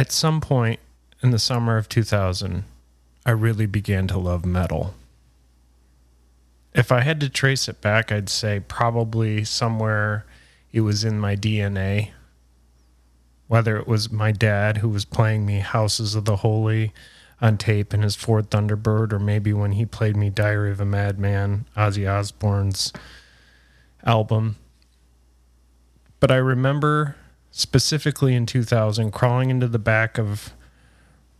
at some point in the summer of 2000, I really began to love metal. If I had to trace it back, I'd say probably somewhere it was in my DNA. Whether it was my dad who was playing me Houses of the Holy on tape in his Ford Thunderbird, or maybe when he played me Diary of a Madman, Ozzy Osbourne's album. But I remember specifically in 2000 crawling into the back of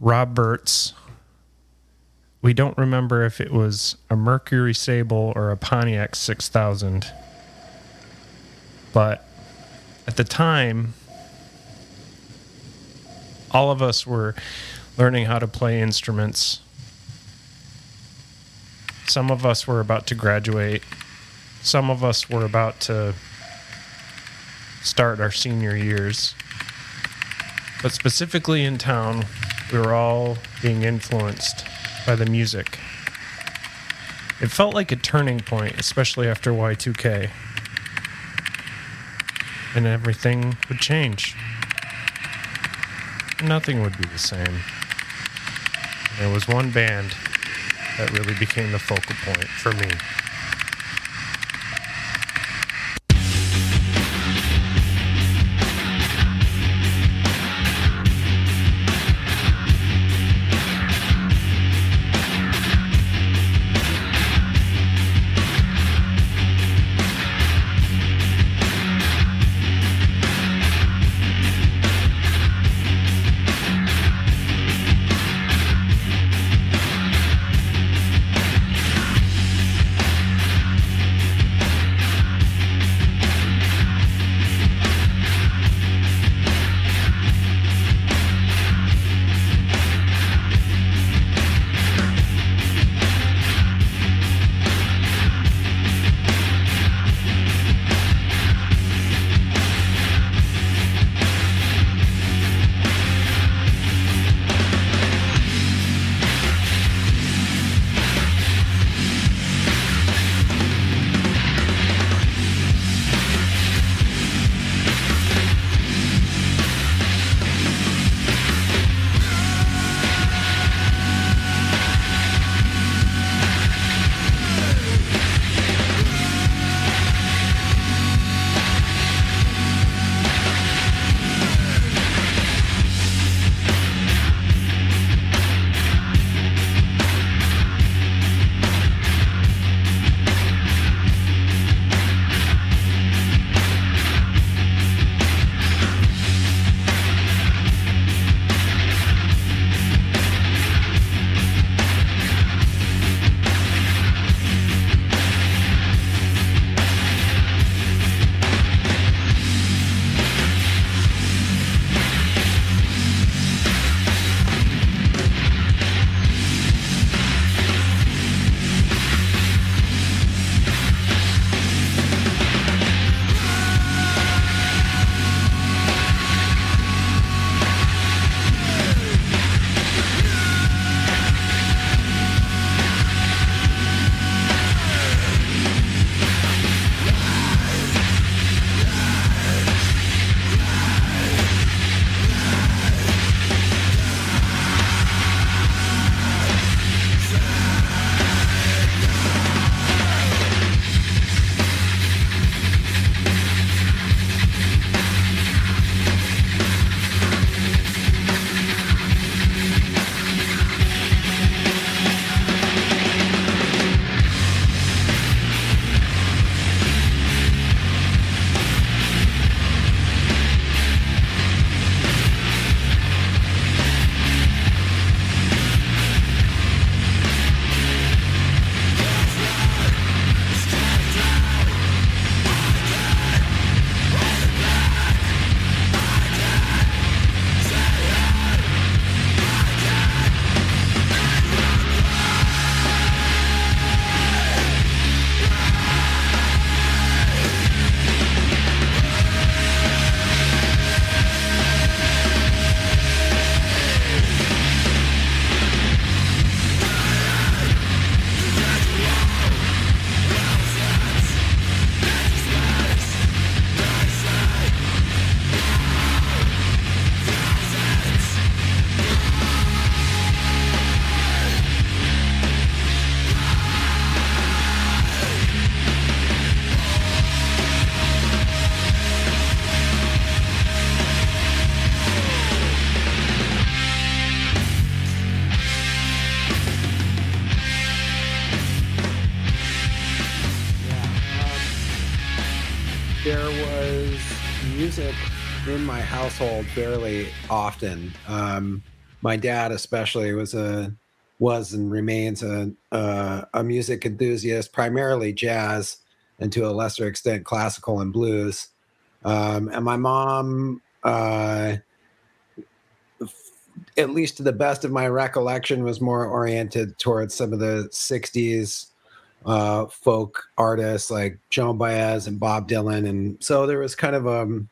Rob Burt's. We don't remember if it was a Mercury Sable or a Pontiac 6000. But at the time, all of us were learning how to play instruments. Some of us were about to graduate. Some of us were about to start our senior years. But specifically in town, we were all being influenced by the music. It felt like a turning point, especially after Y2K. And everything would change. Nothing would be the same. There was one band that really became the focal point for me. Household fairly often. Um, my dad, especially, was a was and remains a, a, a music enthusiast, primarily jazz, and to a lesser extent classical and blues. Um, and my mom, uh, at least to the best of my recollection, was more oriented towards some of the '60s uh, folk artists like Joan Baez and Bob Dylan, and so there was kind of a um,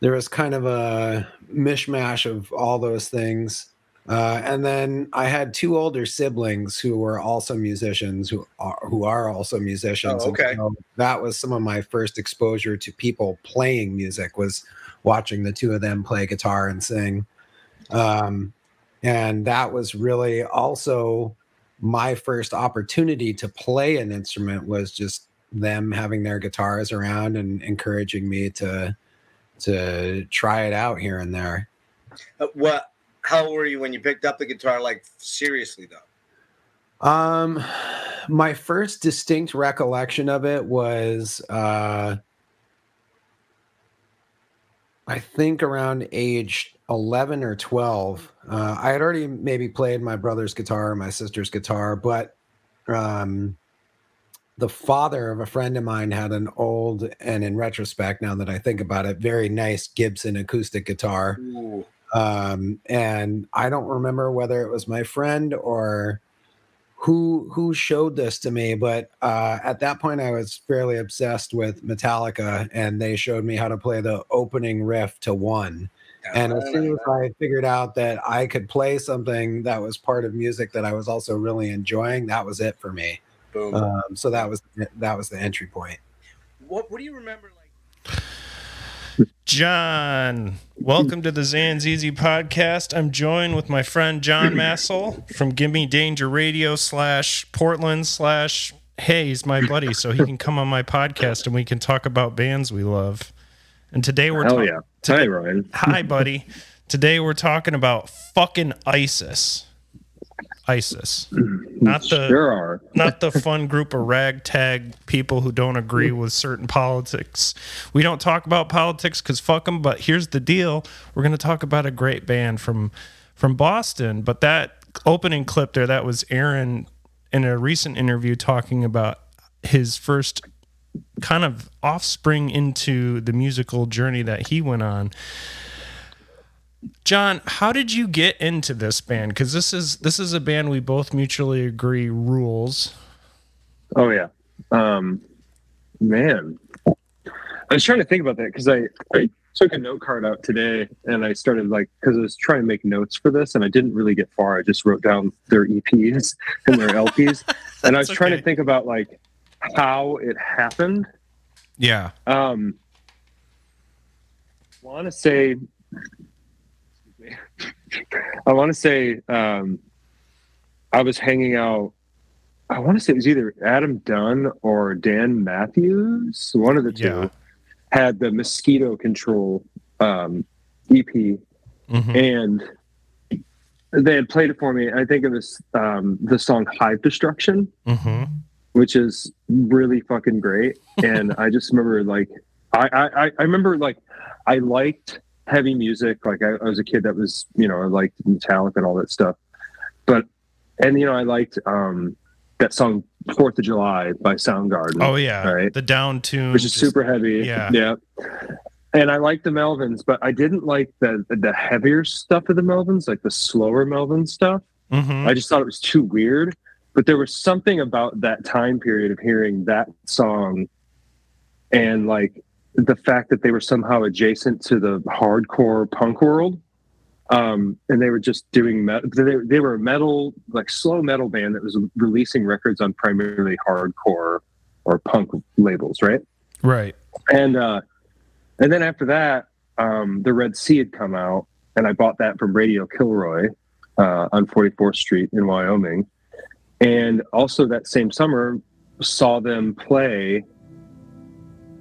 there was kind of a mishmash of all those things. Uh, and then I had two older siblings who were also musicians, who are who are also musicians. Oh, okay, so that was some of my first exposure to people playing music. Was watching the two of them play guitar and sing, um, and that was really also my first opportunity to play an instrument. Was just them having their guitars around and encouraging me to to try it out here and there. Uh, what how old were you when you picked up the guitar? Like seriously though. Um, my first distinct recollection of it was, uh, I think around age 11 or 12. Uh, I had already maybe played my brother's guitar, my sister's guitar, but um, the father of a friend of mine had an old and in retrospect now that i think about it very nice gibson acoustic guitar um, and I don't remember whether it was my friend or who who showed this to me, but uh, at that point I was fairly obsessed with Metallica, and they showed me how to play the opening riff to One. And as soon as I figured out that I could play something that was part of music that I was also really enjoying, that was it for me. Boom. Um, so that was that was the entry point. What What do you remember like? John, welcome to the Zanzeezee podcast. I'm joined with my friend John Massel from Gimme Danger Radio slash Portland slash Hey, he's my buddy, so he can come on my podcast and we can talk about bands we love. And today we're talking. yeah! Today, hi, Ryan. hi, buddy. Today we're talking about fucking ISIS. ISIS, mm-hmm. not the sure not the fun group of ragtag people who don't agree with certain politics. We don't talk about politics because fuck them. But here's the deal: we're going to talk about a great band from from Boston. But that opening clip there, that was Aaron in a recent interview talking about his first kind of offspring into the musical journey that he went on John, how did you get into this band? Because this is this is a band we both mutually agree rules. Oh yeah, um, man. I was trying to think about that because I, I took a note card out today and I started like because I was trying to make notes for this and I didn't really get far. I just wrote down their EPs and their LPs, and I was okay. trying to think about like how it happened. Yeah. Um, want to say I want to say um, I was hanging out. I want to say it was either Adam Dunn or Dan Matthews. One of the two yeah. had the Mosquito Control um, EP, mm-hmm. and they had played it for me. I think it was um, the song "Hive Destruction," mm-hmm. which is really fucking great. And I just remember like I, I I remember like I liked heavy music. Like I, I, was a kid that was, you know, I liked Metallica and all that stuff. But and you know, I liked um that song Fourth of July by Soundgarden. Oh yeah, right. The down tune, which is just, super heavy. Yeah, yeah. And I liked the Melvins, but I didn't like the the heavier stuff of the Melvins, like the slower Melvin stuff. Mm-hmm. I just thought it was too weird. But there was something about that time period of hearing that song and like the fact that they were somehow adjacent to the hardcore punk world. Um, and they were just doing metal. They, they were a metal, like slow metal band that was releasing records on primarily hardcore or punk labels, right? Right. And uh, and then after that, um, the Red Sea had come out, and I bought that from Radio Kilroy uh, on 44th Street in Wyoming. And also that same summer, saw them play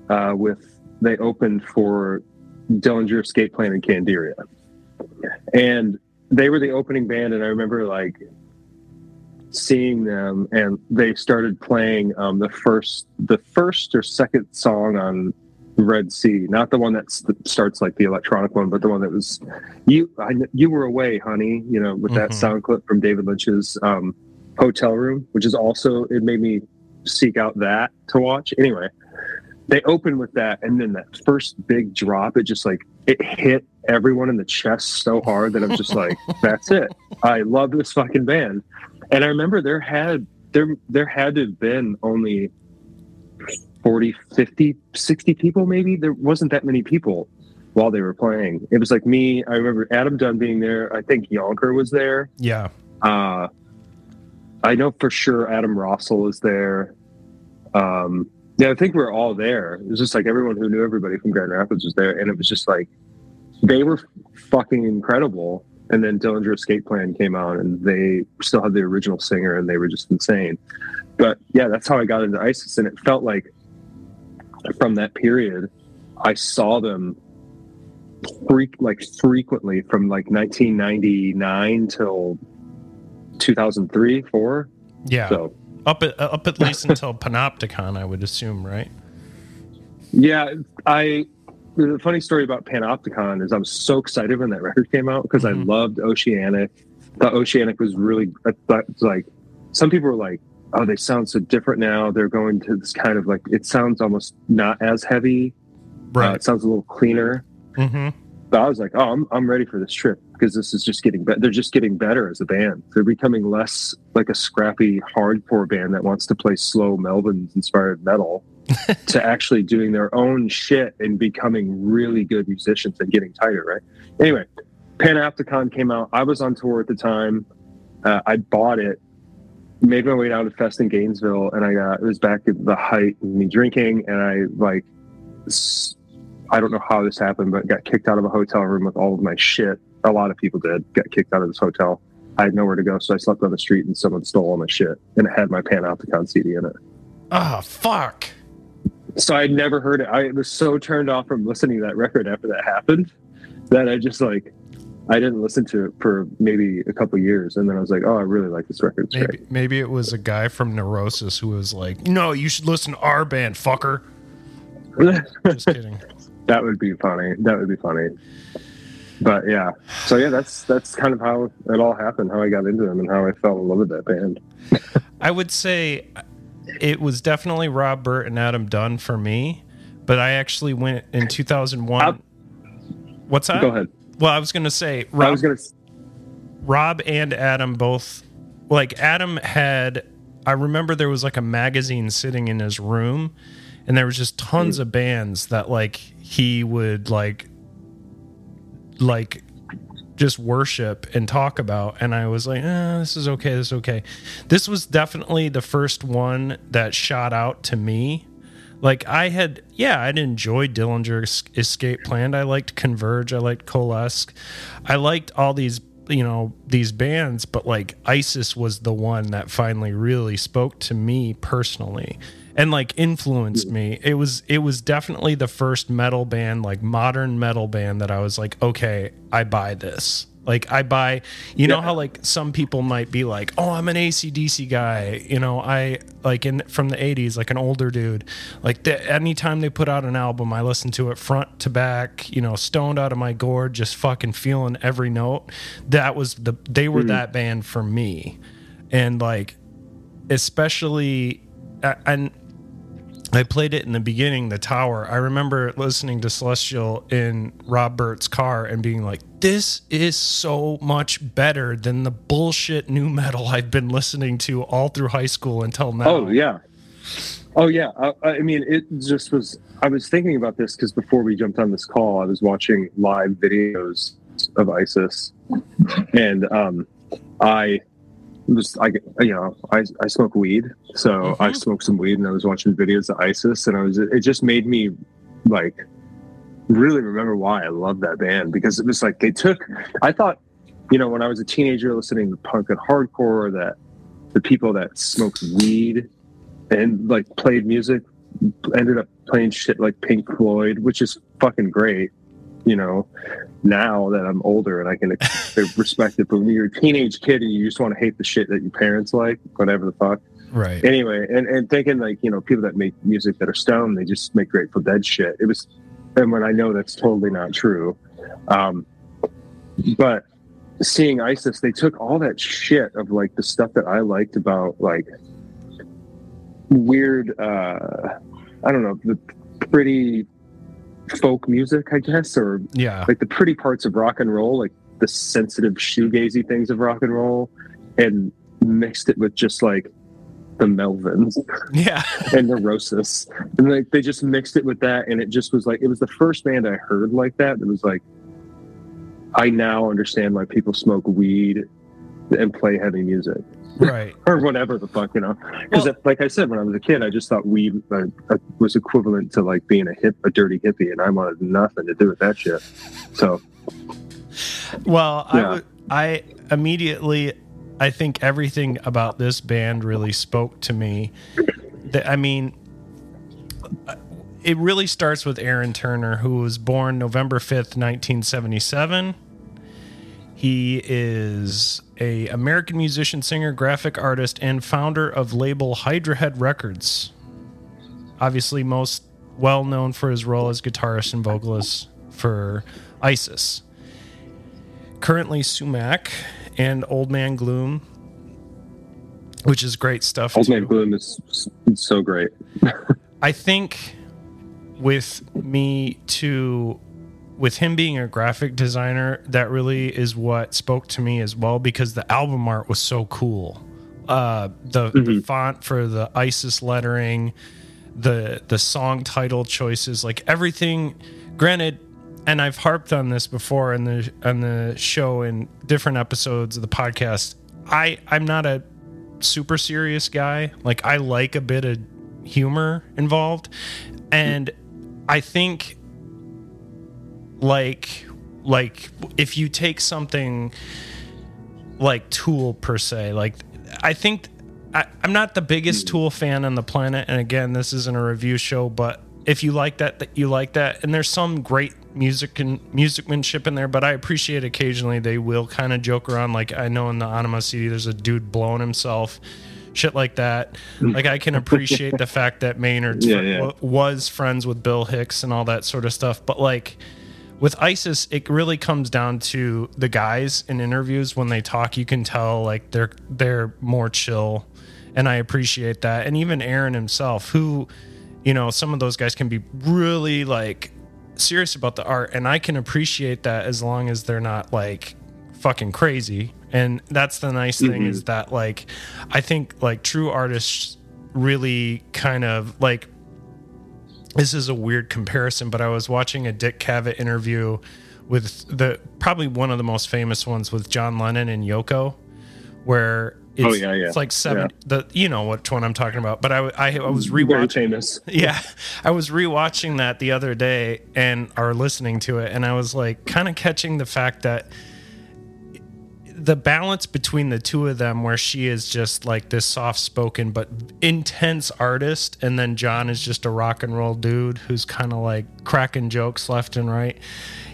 uh, with they opened for Dillinger Escape Plan and Candiria. And they were the opening band, and I remember like seeing them, and they started playing um, the first, the first or second song on Red Sea, not the one that starts like the electronic one, but the one that was you. I, you were away, honey. You know, with that Mhm. sound clip from David Lynch's um, Hotel Room, which is also it made me seek out that to watch. Anyway, they open with that, and then that first big drop, it just like it hit everyone in the chest so hard that I'm just like, that's it. I love this fucking band. And I remember there had there there had to have been only 40, 50, 60 people maybe. There wasn't that many people while they were playing. It was like me, I remember Adam Dunn being there. I think Yonker was there. Yeah. Uh I know for sure Adam Rossell is there. Um yeah, I think we are all there. It was just like everyone who knew everybody from Grand Rapids was there, and it was just like they were fucking incredible. And then Dillinger Escape Plan came out, and they still had the original singer, and they were just insane. But yeah, that's how I got into ISIS, and it felt like from that period, I saw them freak like frequently from like 1999 till 2003, four. Yeah. So up at up at least until Panopticon, I would assume, right? Yeah, I. The funny story about Panopticon is I was so excited when that record came out because Mhm. I loved Oceanic. Thought Oceanic was really I thought like some people were like, "Oh, they sound so different now. They're going to this kind of like it sounds almost not as heavy. Uh, Right. it sounds a little cleaner." mm-hmm. But I was like, "Oh, I'm I'm ready for this trip because this is just getting better. They're just getting better as a band. They're becoming less like a scrappy hardcore band that wants to play slow Melvins inspired metal." to actually doing their own shit and becoming really good musicians and getting tighter, right? Anyway, Panopticon came out. I was on tour at the time. Uh, I bought it, made my way down to Fest in Gainesville, and I got it was back at the height of me drinking, and I like, s- I don't know how this happened, but got kicked out of a hotel room with all of my shit. A lot of people did get kicked out of this hotel. I had nowhere to go, so I slept on the street, and someone stole all my shit, and it had my Panopticon CD in it. Oh fuck. so I'd never heard it. I was so turned off from listening to that record after that happened that I just like I didn't listen to it for maybe a couple years, and then I was like, oh, I really like this record. It's Maybe maybe it was a guy from Neurosis who was like, "No, you should listen to our band, fucker." Just kidding. That would be funny. That would be funny. But yeah, so yeah, that's that's kind of how it all happened, how I got into them, and how I fell in love with that band. I would say it was definitely Rob Burt and Adam Dunn for me, but I actually went in 2001. I'll- What's that? Go ahead. Well, I was going to say Rob, I was gonna. Rob and Adam both like Adam had I remember there was like a magazine sitting in his room and there was just tons of bands that like he would like like just worship and talk about and I was like, eh, this is okay, this is okay. This was definitely the first one that shot out to me. Like I had yeah, I'd enjoyed Dillinger Escape Plan. I liked Converge, I liked Coalesce. I liked all these you know these bands but like isis was the one that finally really spoke to me personally and like influenced me. It was it was definitely the first metal band like modern metal band that i was like okay i buy this. Like i buy you know how like some people might be like oh i'm an acdc guy you know i like in from the 80s like an older dude. Like the, anytime they put out an album i listen to it front to back you know stoned out of my gourd just fucking feeling every note. That was the they were hmm. that band for me. And like especially and I played it in the beginning, the tower. I remember listening to Celestial in Rob Burt's car and being like, this is so much better than the bullshit nu metal I've been listening to all through high school until now. Oh yeah. Oh yeah. I, I mean, it just was. I was thinking about this because before we jumped on this call, I was watching live videos of ISIS, and um, I was I you know I I smoke weed, so I Mhm. smoked some weed, and I was watching videos of ISIS, and I was it just made me like really remember why I love that band because it was like they took. I thought, you know, when I was a teenager listening to punk and hardcore, that the people that smoked weed and like played music ended up playing shit like Pink Floyd, which is fucking great. You know, now that I'm older and I can respect it, but when you're a teenage kid and you just want to hate the shit that your parents like, whatever the fuck, Right. anyway, and, and thinking like, you know, people that make music that are stoned, they just make Grateful Dead shit. It was, and when I know that's totally not true. Um, but seeing ISIS, they took all that shit of like the stuff that I liked about like weird, uh, I don't know, the pretty folk music, I guess, or Yeah. like the pretty parts of rock and roll, like the sensitive shoegazy things of rock and roll, and mixed it with just like the Melvins Yeah. and Neurosis, and like they just mixed it with that, and it just was like it was the first band I heard like that. It was like I now understand why people smoke weed and play heavy music Right. or whatever the fuck you know. Because Well- like I said, when I was a kid, I just thought weed uh, uh, was equivalent to like being a hip, a dirty hippie, and I wanted nothing to do with that shit. So Well, I Yeah. would I immediately I think everything about this band really spoke to me. That I mean it really starts with Aaron Turner who was born November 5th, 1977. He is a American musician, singer, graphic artist and founder of label Hydra Head Records. Obviously most well known for his role as guitarist and vocalist for ISIS currently Sumac and Old Man Gloom, which is great stuff. Old too. Man Gloom is so great. I think with me to with him being a graphic designer, that really is what spoke to me as well because the album art was so cool. Uh, the, the Mhm. font for the ISIS lettering, the the song title choices, like everything. Granted, and I've harped on this before in the on the show in different episodes of the podcast. I I'm not a super serious guy. Like I like a bit of humor involved, and I think like like if you take something like Tool per se, like I think I, I'm not the biggest hmm. Tool fan on the planet, and again, this isn't a review show, but if you like that, that you like that, and there's some great music and musicmanship in there, but I appreciate occasionally they will kind of joke around. Like I know in the Anima CD, there's a dude blowing himself, shit like that. Hmm. Like I can appreciate the fact that Maynard Yeah, yeah. wa- was friends with Bill Hicks and all that sort of stuff, but like with ISIS, it really comes down to the guys in interviews when they talk. You can tell like they're they're more chill, and I appreciate that. And even Aaron himself, who, you know, some of those guys can be really like serious about the art, and I can appreciate that as long as they're not like fucking crazy. And that's the nice thing Mhm. is that like I think like true artists really kind of like this is a weird comparison, but I was watching a Dick Cavett interview with the probably one of the most famous ones with John Lennon and Yoko, where oh, it's, Oh, yeah, yeah. it's like seven. The you know which one I'm talking about, but I I, I was Very rewatching. famous. Yeah, I was rewatching that the other day and are listening to it, and I was like kind of catching the fact that the balance between the two of them, where she is just like this soft spoken but intense artist, and then John is just a rock and roll dude who's kind of like cracking jokes left and right.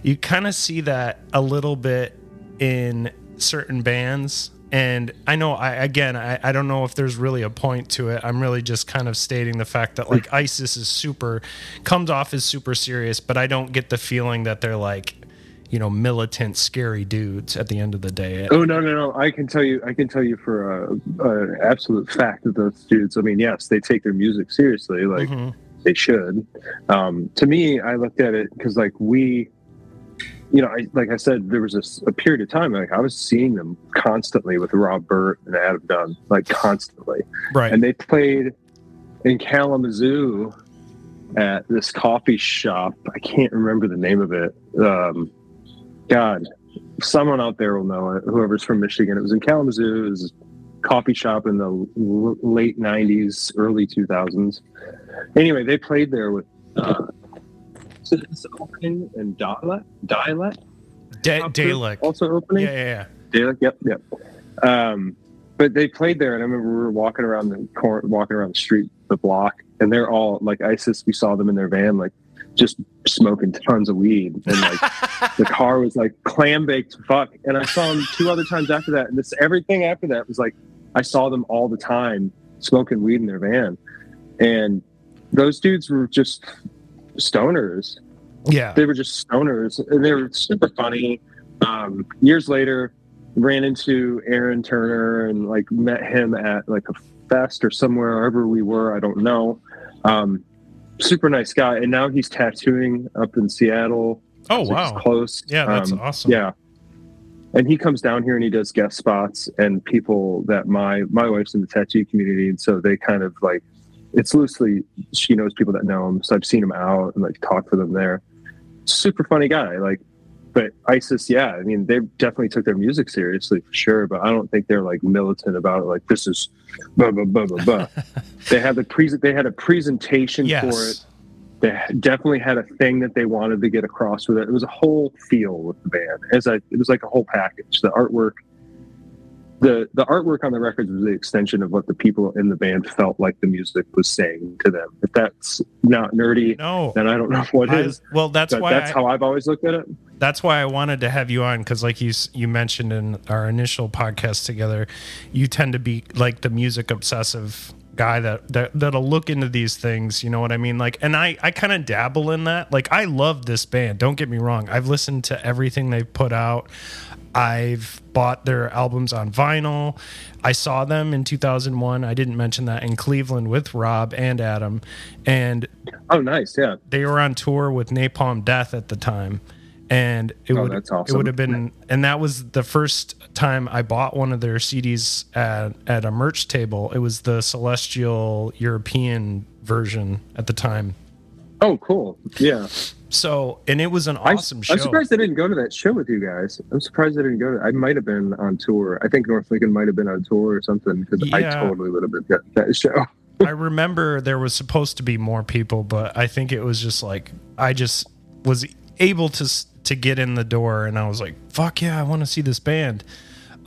You kind of see that a little bit in certain bands. And I know, I again, I, I don't know if there's really a point to it. I'm really just kind of stating the fact that like ISIS is super, comes off as super serious, but I don't get the feeling that they're like, you know, militant, scary dudes at the end of the day. Oh no, no, no! I can tell you, I can tell you for a, a absolute fact that those dudes. I mean, yes, they take their music seriously, like Mhm. they should. Um, to me, I looked at it because, like, we, you know, I, like I said, there was a period of time like I was seeing them constantly with Rob Burt and Adam Dunn, like constantly, Right. and they played in Kalamazoo at this coffee shop. I can't remember the name of it. Um, God, someone out there will know it. Whoever's from Michigan, it was in Kalamazoo. It was a coffee shop in the l- late '90s, early 2000s. Anyway, they played there with. Uh, opening and Dialect, Dialect, Da- Dalek. also opening. Yeah, yeah, yeah. Dalek, yep, yep. Um, but they played there, and I remember we were walking around the cor- walking around the street, the block, and they're all like ISIS. We saw them in their van, like just smoking tons of weed, and like the car was like clam baked fuck. And I saw them two other times after that, and this everything after that was like I saw them all the time smoking weed in their van, and those dudes were just stoners. Yeah. They were just stoners, and they were super funny. Um, years later, ran into Aaron Turner and like met him at like a fest or somewhere, wherever we were. I don't know. Um, super nice guy, and now he's tattooing up in Seattle. Oh So wow. close. Yeah, that's Um, awesome. Yeah. And he comes down here and he does guest spots and people that my my wife's in the tattoo community and so they kind of like it's loosely she knows people that know him so I've seen him out and like talk to them there. Super funny guy like but ISIS yeah I mean they definitely took their music seriously for sure but I don't think they're like militant about it like this is blah blah blah blah blah. they had the pre they had a presentation for it they definitely had a thing that they wanted to get across with it. It was a whole feel with the band. As I, it was like a whole package. The artwork, the the artwork on the records was the extension of what the people in the band felt like the music was saying to them. If that's not nerdy, No. then I don't know what I- is. well, that's But why that's I, how I've always looked at it. that's why I wanted to have you on because, like you you mentioned in our initial podcast together, you tend to be like the music obsessive guy that, that that'll look into these things. You know what I mean? Like, and I I kind of dabble in that. Like, I love this band. Don't get me wrong. I've listened to everything they've put out. I've bought their albums on vinyl. I saw them in 2001. I didn't mention that in Cleveland with Rob and Adam, and Oh, nice, yeah. they were on tour with Napalm Death at the time, and it Oh, would that's it would have been, and that was the first time I bought one of their CDs at at a merch table. It was the Celestial European version at the time. Oh, cool. Yeah, So, and it was an I, awesome show. I'm surprised I didn't go to that show with you guys. I'm surprised I didn't go to. I might have been on tour. I think North Lincoln might have been on tour or something because I totally would have been at that show. I remember there was supposed to be more people, but I think it was just like I just was able to to get in the door, and I was like, "Fuck yeah, I want to see this band."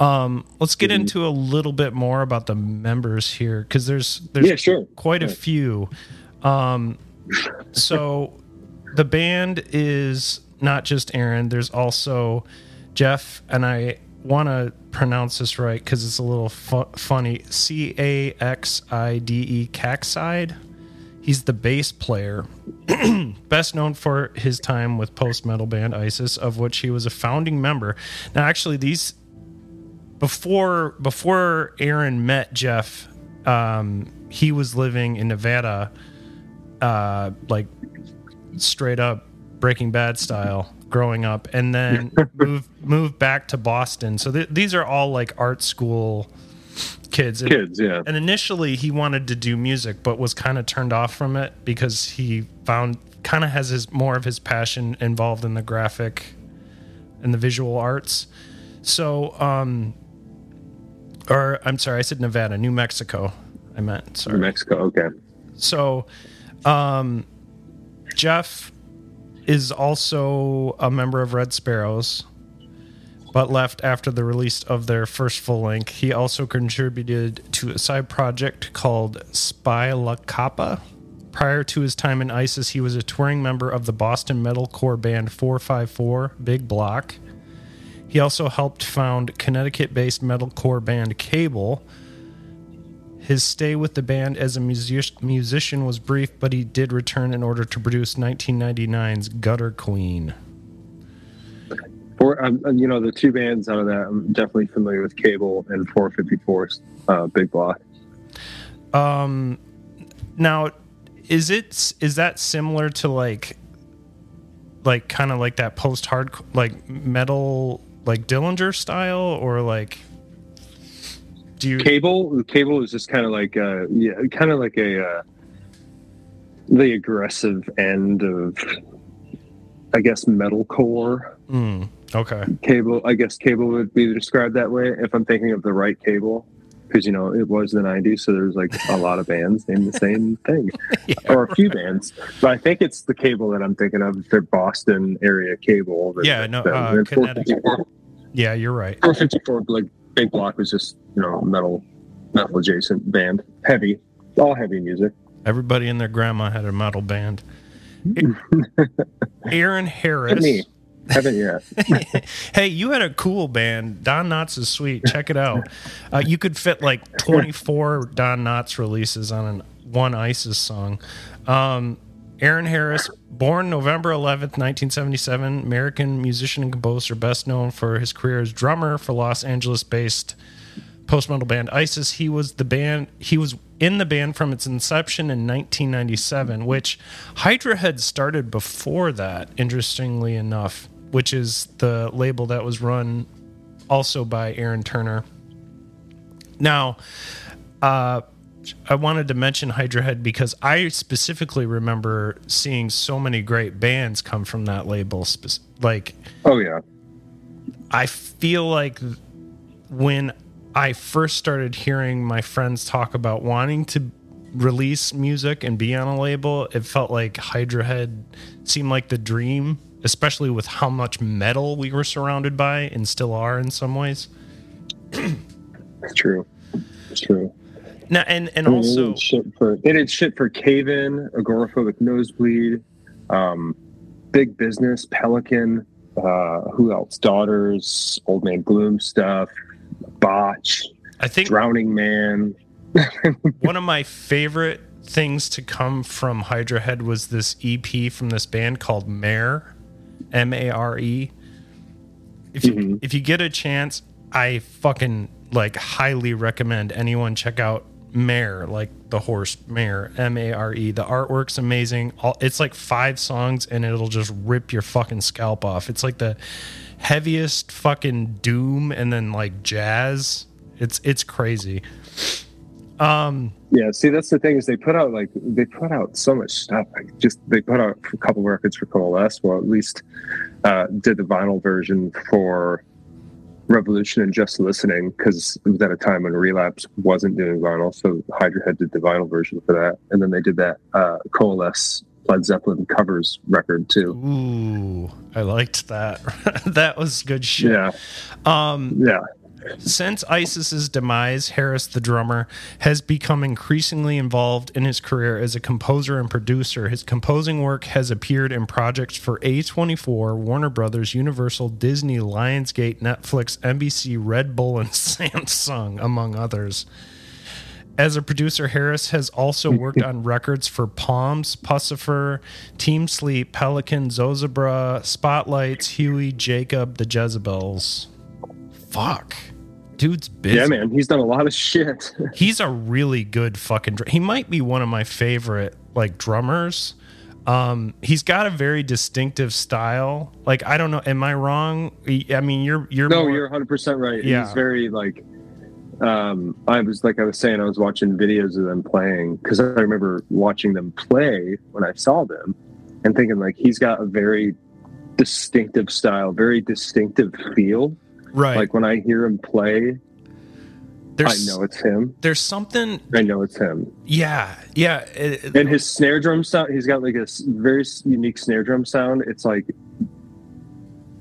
Um, let's get Mhm. into a little bit more about the members here because there's there's yeah, sure. quite a few. Um, so the band is not just Aaron. There's also Jeff, and I want to pronounce this right because it's a little fu- funny. C A X I D E Caxide. He's the bass player, best known for his time with post metal band ISIS, of which he was a founding member. Now, actually, these before before Aaron met Jeff, um, he was living in Nevada, uh, like straight up Breaking Bad style, growing up, and then moved moved back to Boston. So th- these are all like art school kids. And, Kids, yeah. and initially, he wanted to do music, but was kind of turned off from it because he found kind of has his more of his passion involved in the graphic and the visual arts. So, um, or I'm sorry, I said Nevada, New Mexico. I meant sorry. New Mexico. Okay. So, um, Jeff is also a member of Red Sparowes, but left after the release of their first full length. He also contributed to a side project called Spylacopa. Prior to his time in ISIS, he was a touring member of the Boston metalcore band 454 Big Block. He also helped found Connecticut based metalcore band Cable. His stay with the band as a music- musician was brief, but he did return in order to produce 1999's Gutter Queen. Or um, you know the two bands out of that, I'm definitely familiar with Cable and 454's uh, Big Block. Um, now, is it is that similar to like, like kind of like that post hard like metal like Dillinger style or like? Do you? Cable, Cable is just kind of like uh, yeah, kind of like a uh, the aggressive end of, I guess, metalcore. Mm, okay. Cable, I guess, Cable would be described that way if I'm thinking of the right Cable. Because you know it was the '90s, so there's like a lot of bands named the same thing, Yeah, or a few bands. But I think it's the Cable that I'm thinking of. Their Boston area Cable. Yeah, no, uh, Connecticut. Yeah, you're right. 454 like big block was just you know metal metal adjacent band heavy all heavy music Everybody and their grandma had a metal band. Aaron Harris. me. Haven't yet. hey, you had a cool band. Don Knotts is sweet. Check it out. Uh, you could fit like 24 Don Knotts releases on an, one ISIS song. Um, Aaron Harris, born November 11th, 1977, American musician and composer, best known for his career as drummer for Los Angeles based post metal band ISIS. He was the band, he was in the band from its inception in 1997, which Hydra Head started before that, interestingly enough, which is the label that was run also by Aaron Turner. Now, uh, I wanted to mention Hydra Head because I specifically remember seeing so many great bands come from that label. Like, Oh yeah. I feel like when I first started hearing my friends talk about wanting to release music and be on a label, it felt like Hydra Head seemed like the dream, especially with how much metal we were surrounded by and still are in some ways. True. It's true. Now, and and I mean, they also, did shit for they did shit for Cave In, Agoraphobic Nosebleed, um, Big Business, Pelican, uh, who else? Daughters, Old Man Gloom stuff, Botch, I think Drowning Man. one of my favorite things to come from Hydra Head was this EP from this band called Mare, M A R E. If you Mhm. if you get a chance, I fucking like highly recommend anyone check out Mare, like the horse Mare, M A R E. The artwork's amazing. All, it's like five songs and it'll just rip your fucking scalp off. It's like the heaviest fucking doom and then like jazz. It's it's crazy. Um Yeah, see, that's the thing is they put out like they put out so much stuff. Like just they put out a couple records for Coalesce. Well, at least uh, did the vinyl version for Revolution and Just Listening because it was at a time when Relapse wasn't doing vinyl, so Hydra Head did the vinyl version for that, and then they did that uh, Coalesce Led Zeppelin covers record too. Ooh, I liked that. that was good shit. Yeah, Um, yeah. Since ISIS's demise, Harris, the drummer, has become increasingly involved in his career as a composer and producer. His composing work has appeared in projects for A24, Warner Brothers, Universal, Disney, Lionsgate, Netflix, NBC, Red Bull, and Samsung, among others. As a producer, Harris has also mm-hmm. worked on records for Palms, Puscifer, Team Sleep, Pelican, Zozobra, Spotlights, Huey, Jacob, the Jezabels. Fuck. Dude's busy. Yeah, man, he's done a lot of shit. He's a really good fucking dr- He might be one of my favorite like drummers. Um he's got a very distinctive style. Like I don't know, am I wrong? I mean, you're you're no, more- you're 100 percent right. Yeah. He's very like. Um, I was like I was saying, I was watching videos of them playing because I remember watching them play when I saw them, and thinking like he's got a very distinctive style, very distinctive feel. Right. Like when I hear him play, there's I know it's him. there's something I know it's him. yeah, yeah. it- it- And his snare drum sound, he's got like a very unique snare drum sound. It's like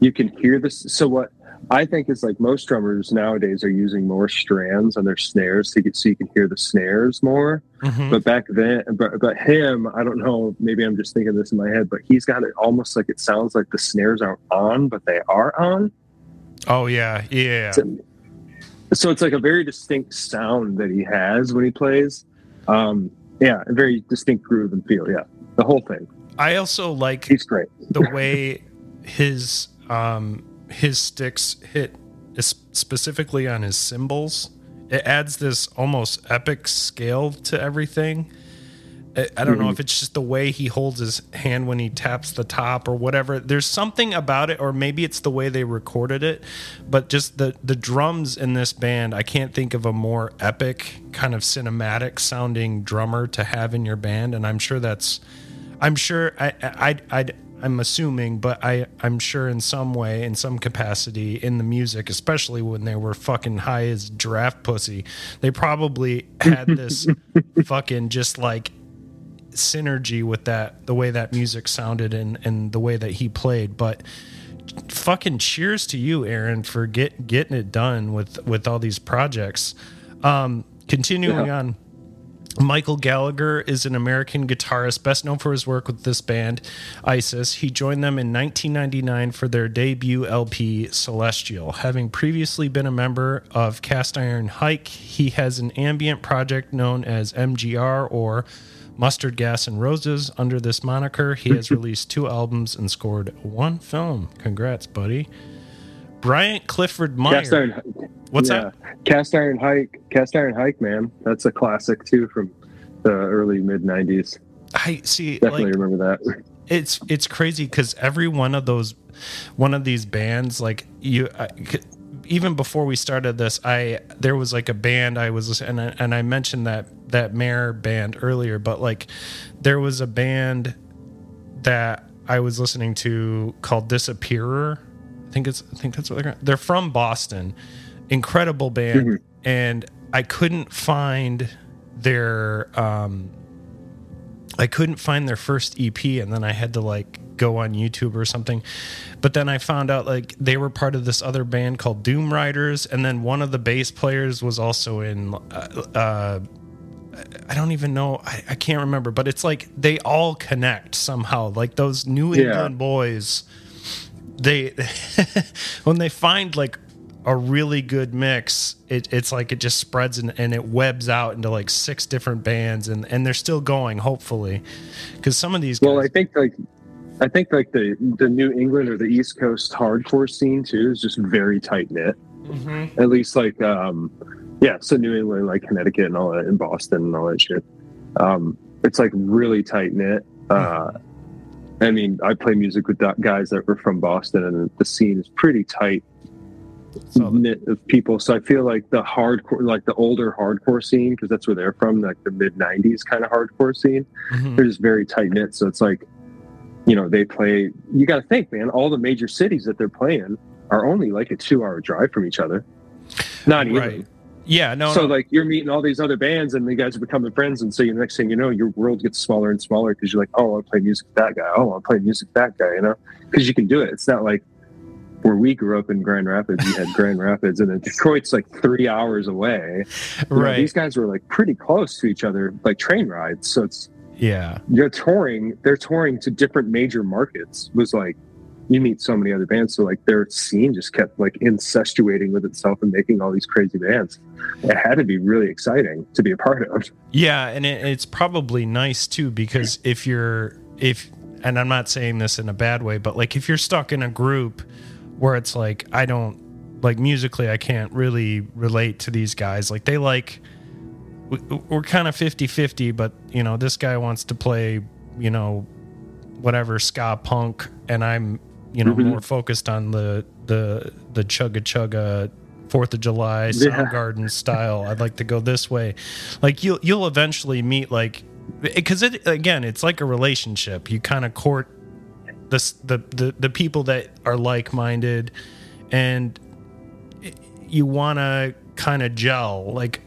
you can hear this. So what I think is like most drummers nowadays are using more strands on their snares to get so you can hear the snares more. Mhm. But back then, but, but him, I don't know. Maybe I'm just thinking this in my head, but he's got it almost like it sounds like the snares aren't on, but they are on. Oh yeah, yeah. So, so it's like a very distinct sound that he has when he plays. Um, yeah, a very distinct groove and feel. Yeah, the whole thing. I also like He's great. the way his um his sticks hit specifically on his cymbals it adds this almost epic scale to everything I- I don't know if mm-hmm. it's just the way he holds his hand when he taps the top or whatever. There's something about it, or maybe it's the way they recorded it, but just the the drums in this band. I can't think of a more epic kind of cinematic sounding drummer to have in your band, and I'm sure that's, I'm sure I I I. I'm assuming, but I, I'm sure in some way, in some capacity, in the music, especially when they were fucking high as giraffe pussy, they probably had this fucking just like synergy with that the way that music sounded and and the way that he played but fucking cheers to you aaron for get getting it done with with all these projects um continuing Yeah. on Michael Gallagher is an American guitarist best known for his work with this band, ISIS. He joined them in 1999 for their debut LP, Celestial. Having previously been a member of Cast Iron Hike, he has an ambient project known as MGR or Mustard Gas and Roses. Under this moniker, he has released two albums and scored one film. Congrats, buddy. Bryant Clifford Meyer. Cast iron, What's yeah. Cast iron hike, cast iron hike, man. That's a classic too from the early mid '90s. I see. Definitely like, remember that. it's it's crazy because every one of those one of these bands like you I, c- even before we started this i there was like a band i was and I, and I mentioned that that mare band earlier but like there was a band that i was listening to called disappearer i think it's i think that's what they're they're from boston incredible band Mhm. and i couldn't find their um I couldn't find their first EP, and then I had to like go on YouTube or something. But then I found out like they were part of this other band called Doomriders, and then one of the bass players was also in. Uh, uh, I don't even know. I, I can't remember, but it's like they all connect somehow. Like those New Yeah. England boys, they when they find like a really good mix, it, it's like it just spreads and, and it webs out into like six different bands, and and they're still going. Hopefully, because some of these guys, Well, I think like I think like the the New England or the East Coast hardcore scene too is just very tight knit. Mhm. At least like um yeah, so New England, like Connecticut and all that, and Boston and all that shit. Um, it's like really tight knit. Uh, I mean, I play music with guys that were from Boston, and the scene is pretty tight knit of people. So I feel like the hardcore, like the older hardcore scene, because that's where they're from, like the mid '90s kind of hardcore scene. mhm. They're just very tight knit. So it's like, you know, they play. You got to think, man. All the major cities that they're playing are only like a two-hour drive from each other. Not even. Right. Yeah, no, so no. like you're meeting all these other bands and the guys are becoming friends and so the next thing you know your world gets smaller and smaller because you're like oh i play music with that guy. Oh i play music with that guy you know? Because you can do it. It's not like where we grew up in grand rapids you had grand rapids and then detroit's like three hours away. You know, right, these guys were like pretty close to each other like train rides so it's yeah, you're touring they're touring to different major markets was like you meet so many other bands so like their scene just kept like incestuating with itself and making all these crazy bands. It had to be really exciting to be a part of. Yeah, and it, it's probably nice too because if you're if and I'm not saying this in a bad way, but like if you're stuck in a group where it's like I don't like musically I can't really relate to these guys like they like we- we're kind of 50-50 but you know this guy wants to play you know whatever ska punk and I'm you know Mhm. more focused on the the the chugga chugga Fourth of July Yeah. Soundgarden style. I'd like to go this way. Like you'll you'll eventually meet like because it again it's like a relationship. You kind of court the the the, the people that are like minded, and you want to kind of gel. Like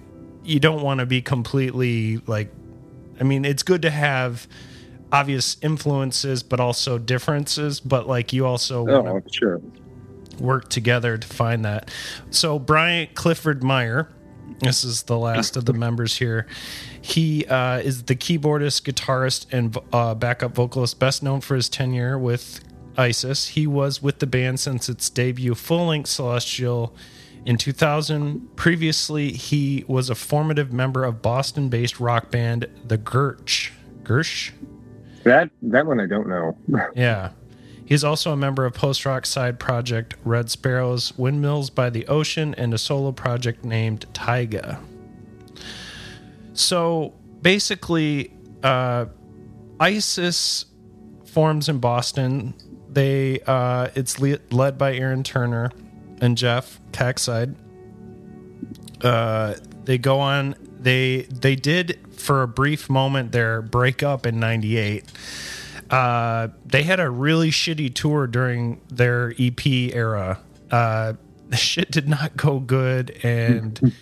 you don't want to be completely like. I mean, it's good to have obvious influences, but also differences. But like you also oh sure work together to find that. So Bryant Clifford Meyer, this is the last of the members here. He uh, is the keyboardist, guitarist, and uh, backup vocalist, best known for his tenure with ISIS. He was with the band since its debut full-length Celestial in 2000. Previously, he was a formative member of Boston-based rock band The Gersh. Gersh? That that one i don't know Yeah. He's also a member of post rock side project Red Sparowes, Windmills by the Ocean, and a solo project named Taiga. So basically, uh, ISIS forms in Boston. They uh, it's le- led by Aaron Turner and Jeff Caxide. Uh, they go on. They they did for a brief moment their breakup in '98 uh, they had a really shitty tour during their EP era. Uh, the shit did not go good, and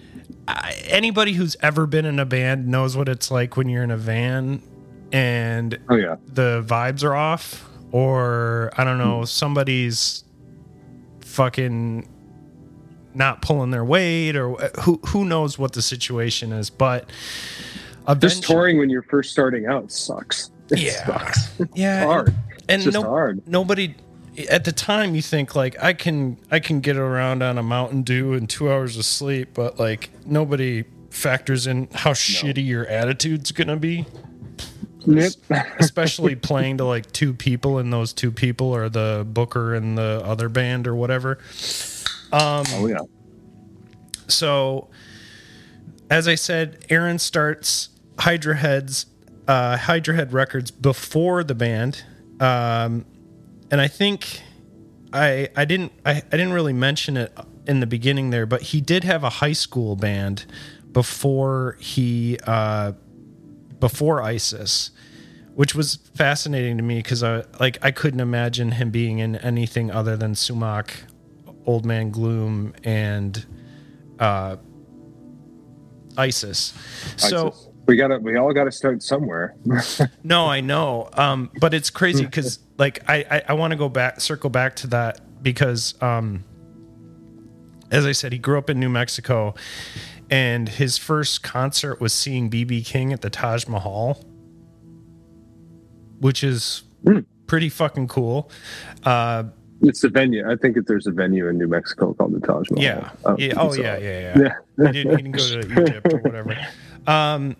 I, anybody who's ever been in a band knows what it's like when you're in a van and oh yeah the vibes are off, or I don't know, somebody's fucking not pulling their weight, or who who knows what the situation is, but. Just touring when you're first starting out sucks. It Yeah. sucks. yeah, hard. and just no, hard. nobody at the time you think like I can I can get around on a Mountain Dew and two hours of sleep, but like nobody factors in how shitty your attitude's gonna be. Yep. especially playing to like two people and those two people are the booker and the other band or whatever oh yeah. so as i said aaron starts hydra heads uh hydra head records before the band um and i think i i didn't I, I didn't really mention it in the beginning there but he did have a high school band before he uh before isis which was fascinating to me because I like I couldn't imagine him being in anything other than Sumac, Old Man Gloom, and uh, ISIS. So we gotta we all gotta start somewhere. no, I know, um, but it's crazy because like I I, I want to go back circle back to that because um, as I said, he grew up in New Mexico, and his first concert was seeing BB King at the Taj Mahal, which is Hmm. pretty fucking cool. Uh, it's a venue. I think if there's a venue in New Mexico called the Taj Mahal. yeah, yeah. Oh it's, yeah, yeah, yeah. Yeah. he, didn't, he didn't go to Egypt or whatever. Um,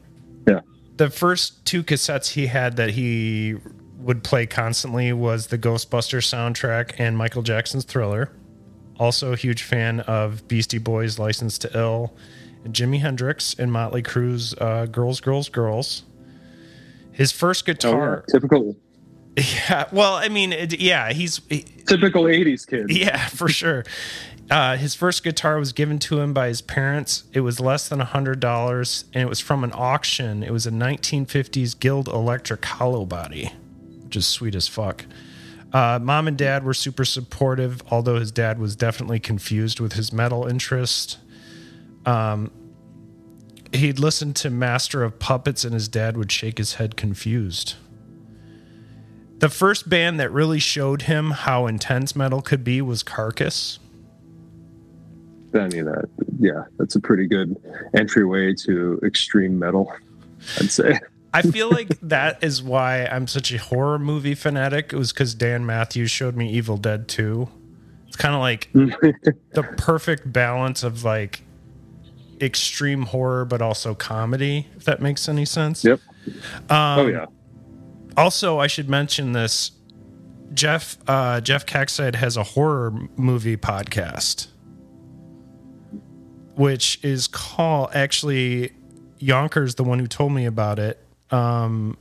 Yeah. The first two cassettes he had that he would play constantly was the Ghostbusters soundtrack and Michael Jackson's Thriller. Also a huge fan of Beastie Boys' License to Ill and Jimi Hendrix and Motley Crue's uh, Girls, Girls, Girls. His first Oh, yeah. guitar, Typical yeah. Well, I mean, it, yeah, he's he- typical '80s kid. yeah, for sure. Uh, his first guitar was given to him by his parents. It was less than a hundred dollars, and it was from an auction. It was a 1950s Guild Electric hollow body, which is sweet as fuck. Uh, Mom and dad were super supportive, although his dad was definitely confused with his metal interest. Um, he'd listen to Master of Puppets, and his dad would shake his head confused. The first band that really showed him how intense metal could be was Carcass. I mean, that yeah, that's a pretty good entryway to extreme metal. I'd say. I feel like that is why I'm such a horror movie fanatic. It was because Dan Matthews showed me Evil Dead 2. It's kind of like the perfect balance of like extreme horror, but also comedy, if that makes any sense. Yep. Um, oh yeah. Also, I should mention this. Jeff uh, Jeff Caxide has a horror movie podcast, which is called actually Yonkers, the one who told me about it. Um,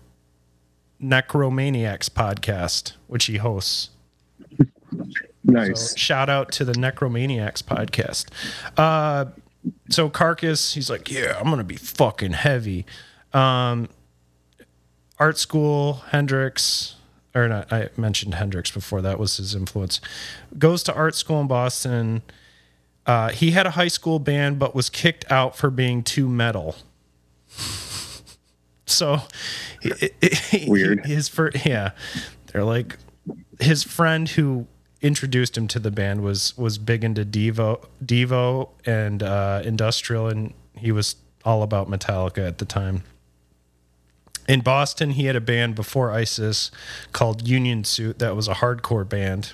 Necromaniacs podcast, which he hosts. Nice. So shout out to the Necromaniacs podcast. Uh, so Carcass, he's like, yeah, I'm gonna be fucking heavy. Um, art school, Hendrix, or not? I mentioned Hendrix before. That was his influence. Goes to art school in Boston. Uh, he had a high school band, but was kicked out for being too metal. So, Weird. His first, yeah, they're like his friend who introduced him to the band was was big into Devo, Devo and uh, industrial, and he was all about Metallica at the time. In Boston, he had a band before ISIS called Union Suit that was a hardcore band.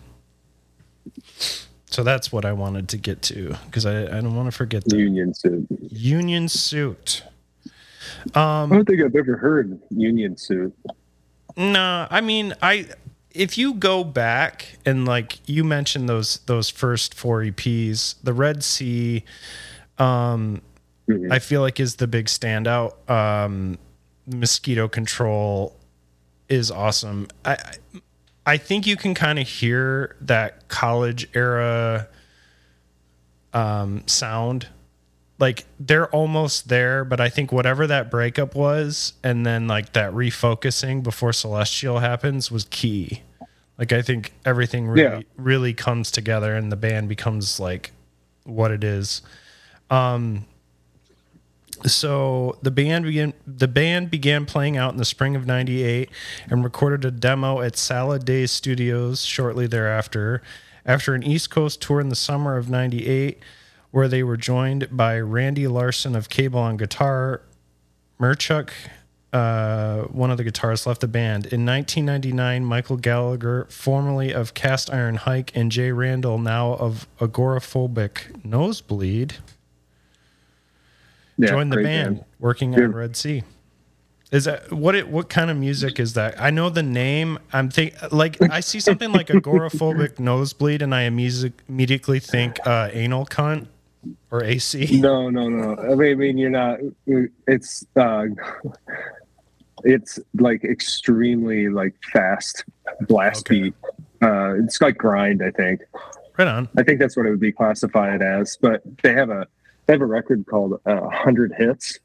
So that's what I wanted to get to because I, I don't want to forget the Union suit. Union Suit. I don't think I've ever heard Union suit. No, I mean, I if you go back and like you mentioned those those first four EPs, the Red Sea, um, Mhm. I feel like is the big standout. Um, mosquito Control is awesome. I I, think you can kind of hear that college era um, sound like they're almost there, but I think whatever that breakup was, and then like that refocusing before Celestial happens was key. Like I think everything really Yeah. really comes together and the band becomes like what it is. Um so the band began the band began playing out in the spring of 98 and recorded a demo at Salad Days Studios shortly thereafter. After an East Coast tour in the summer of 98 where they were joined by Randy Larsen of Cable on guitar, Merchuk, uh, one of the guitarists, left the band. In 1999, Michael Gallagher, formerly of Cast Iron Hike, and Jay Randall, now of Agoraphobic Nosebleed, Yeah, joined the great band, working Good. on Red Sea. Is that what? It, what kind of music is that? I know the name. I'm think like I see something like agoraphobic nosebleed, and I immediately think uh, anal cunt or AC. No, no, no. I mean, I mean you're not. It's uh, it's like extremely like fast blast Okay. beat. Uh, it's like grind. I think. Right on. I think that's what it would be classified as. But they have a they have a record called uh, "Hundred Hits,"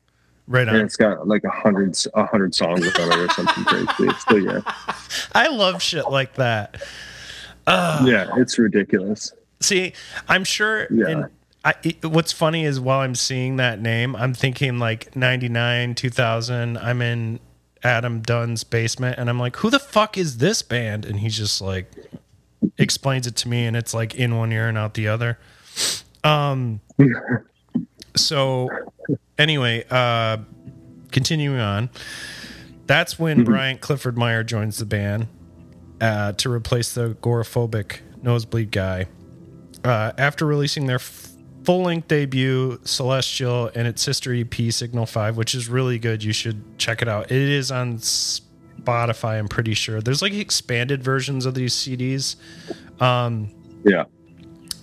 Right and it's got like a hundred a hundred songs on it or something crazy. So yeah, I love shit like that. Uh, yeah, it's ridiculous. See, I'm sure. Yeah. in- I, it- what's funny is while I'm seeing that name, I'm thinking like 99, 2000. I'm in Adam Dunn's basement and I'm like, who the fuck is this band? And he's just like, explains it to me and it's like in one ear and out the other. Um, so anyway, uh, continuing on, that's when Bryant Clifford Meyer joins the band uh, to replace the agoraphobic nosebleed guy. Uh, after releasing their f- full length debut, Celestial, and its sister EP, Signal 5, which is really good. You should check it out. It is on Spotify, I'm pretty sure. There's like expanded versions of these CDs. Um, Yeah,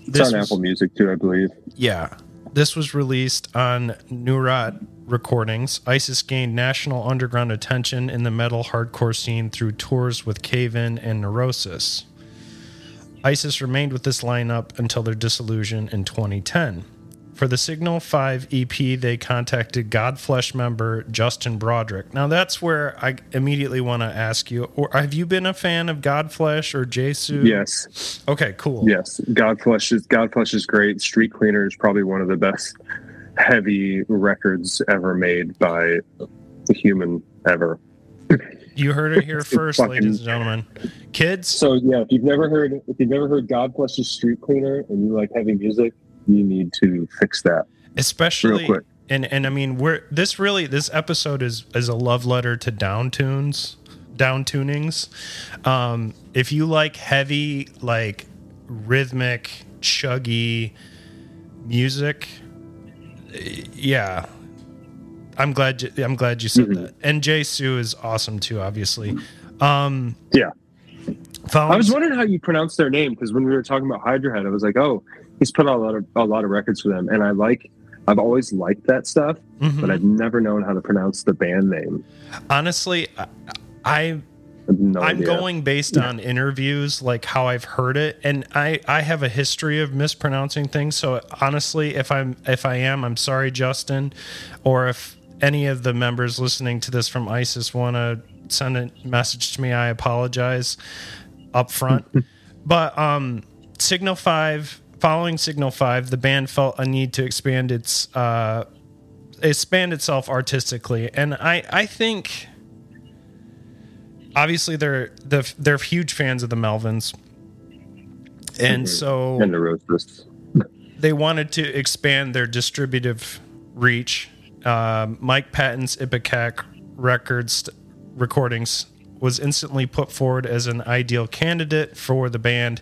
it's this on was- Apple Music too, I believe. yeah. This was released on Neurot Recordings. ISIS gained national underground attention in the metal hardcore scene through tours with Cave In and Neurosis. ISIS remained with this lineup until their dissolution in 2010. For the Signal 5 EP, they contacted Godflesh member Justin Broadrick. Now, that's where I immediately want to ask you or have you been a fan of Godflesh or Jesu? Yes, Okay, cool. yes. Godflesh is Godflesh is great. Streetcleaner is probably one of the best heavy records ever made by a human ever. You heard it here first, fucking- ladies and gentlemen. Kids, So yeah, if you've never heard if you've never heard Godflesh's Streetcleaner and you like heavy music, you need to fix that real especially quick. and and I mean we're this really this episode is is a love letter to down tunes, down tunings. Um, if you like heavy, like rhythmic, chuggy music, eh, yeah. I'm glad you, I'm glad you said Mhm. that. And Jesu is awesome too, obviously. Um, Yeah. I was wondering how you pronounce their name because when we were talking about Hydra Head, I was like, oh, he's put out a lot of a lot of records for them, and I like. I've always liked that stuff, Mhm. but I've never known how to pronounce the band name. honestly, I, I, I no I'm idea. going based on interviews, like how I've heard it, and I I have a history of mispronouncing things. So honestly, if I'm if I am, I'm sorry, Justin, or if any of the members listening to this from ISIS want to send a message to me, I apologize up front. but um, Signal Five, following Signal Five, the band felt a need to expand its uh, expand itself artistically, and I I think obviously they're the they're huge fans of the Melvins, and Mhm. so and the Roses. they wanted to expand their distributive reach. Um, Mike Patton's Ipecac Records recordings was instantly put forward as an ideal candidate for the band.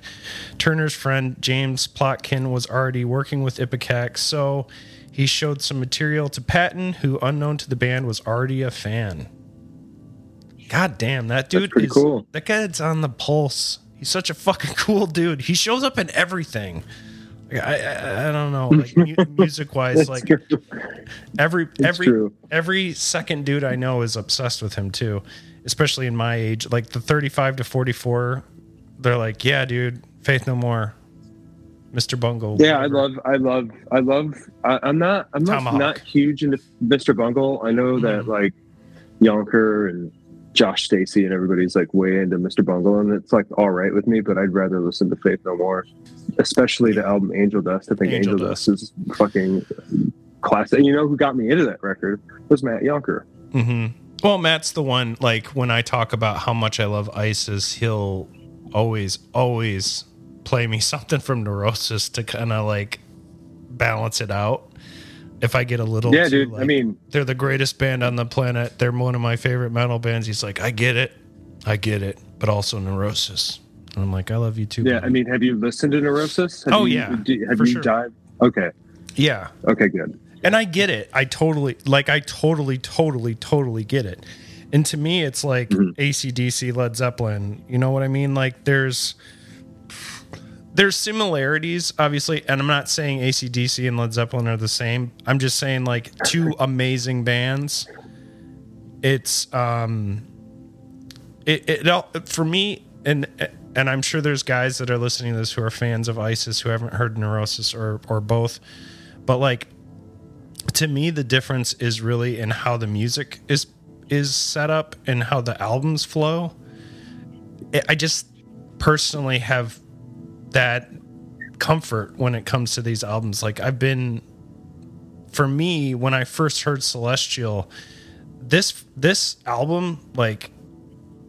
Turner's friend James Plotkin was already working with Ipecac, so he showed some material to Patton, who, unknown to the band, was already a fan. God damn, that dude is cool. that guy's on the pulse. He's such a fucking cool dude. He shows up in everything. I, I I don't know, like mu- music wise, like true. every It's every true. every second dude I know is obsessed with him too, especially in my age. Like the thirty-five to forty-four, they're like, yeah, dude, Faith No More, Mister Bungle. Yeah, I love, I love, I love. I, I'm not, I'm not, Tomahawk. not huge into Mr. Bungle. I know that Mhm. like Yonker and Josh Stacy and everybody's like way into Mr. Bungle, and it's like all right with me. But I'd rather listen to Faith No More, especially the album Angel Dust. I think Angel Angel, Dust is fucking classic. And you know who got me into that record was Matt Yonker. hmm Well, Matt's the one. Like when I talk about how much I love ISIS, he'll always, always play me something from Neurosis to kind of like balance it out. if I get a little Yeah, too, dude. I mean, they're the greatest band on the planet. They're one of my favorite metal bands. He's like, I get it, I get it, but also Neurosis. And I'm like, I love you too. yeah. buddy." I mean, have you listened to Neurosis? Have Oh, you, yeah, do- have you sure. dived? Okay. yeah, Okay. Good. And I get it. I totally like. I totally, totally, totally get it. And to me, it's like Mhm. ACDC, Led Zeppelin. You know what I mean? Like there's there's similarities, obviously, and I'm not saying ACDC and Led Zeppelin are the same. I'm just saying like two amazing bands. It's um, it it all for me, and and I'm sure there's guys that are listening to this who are fans of ISIS who haven't heard Neurosis or or both, but like to me the difference is really in how the music is is set up and how the albums flow. I- just personally have that comfort when it comes to these albums. Like I've been for me when I first heard Celestial, this this album like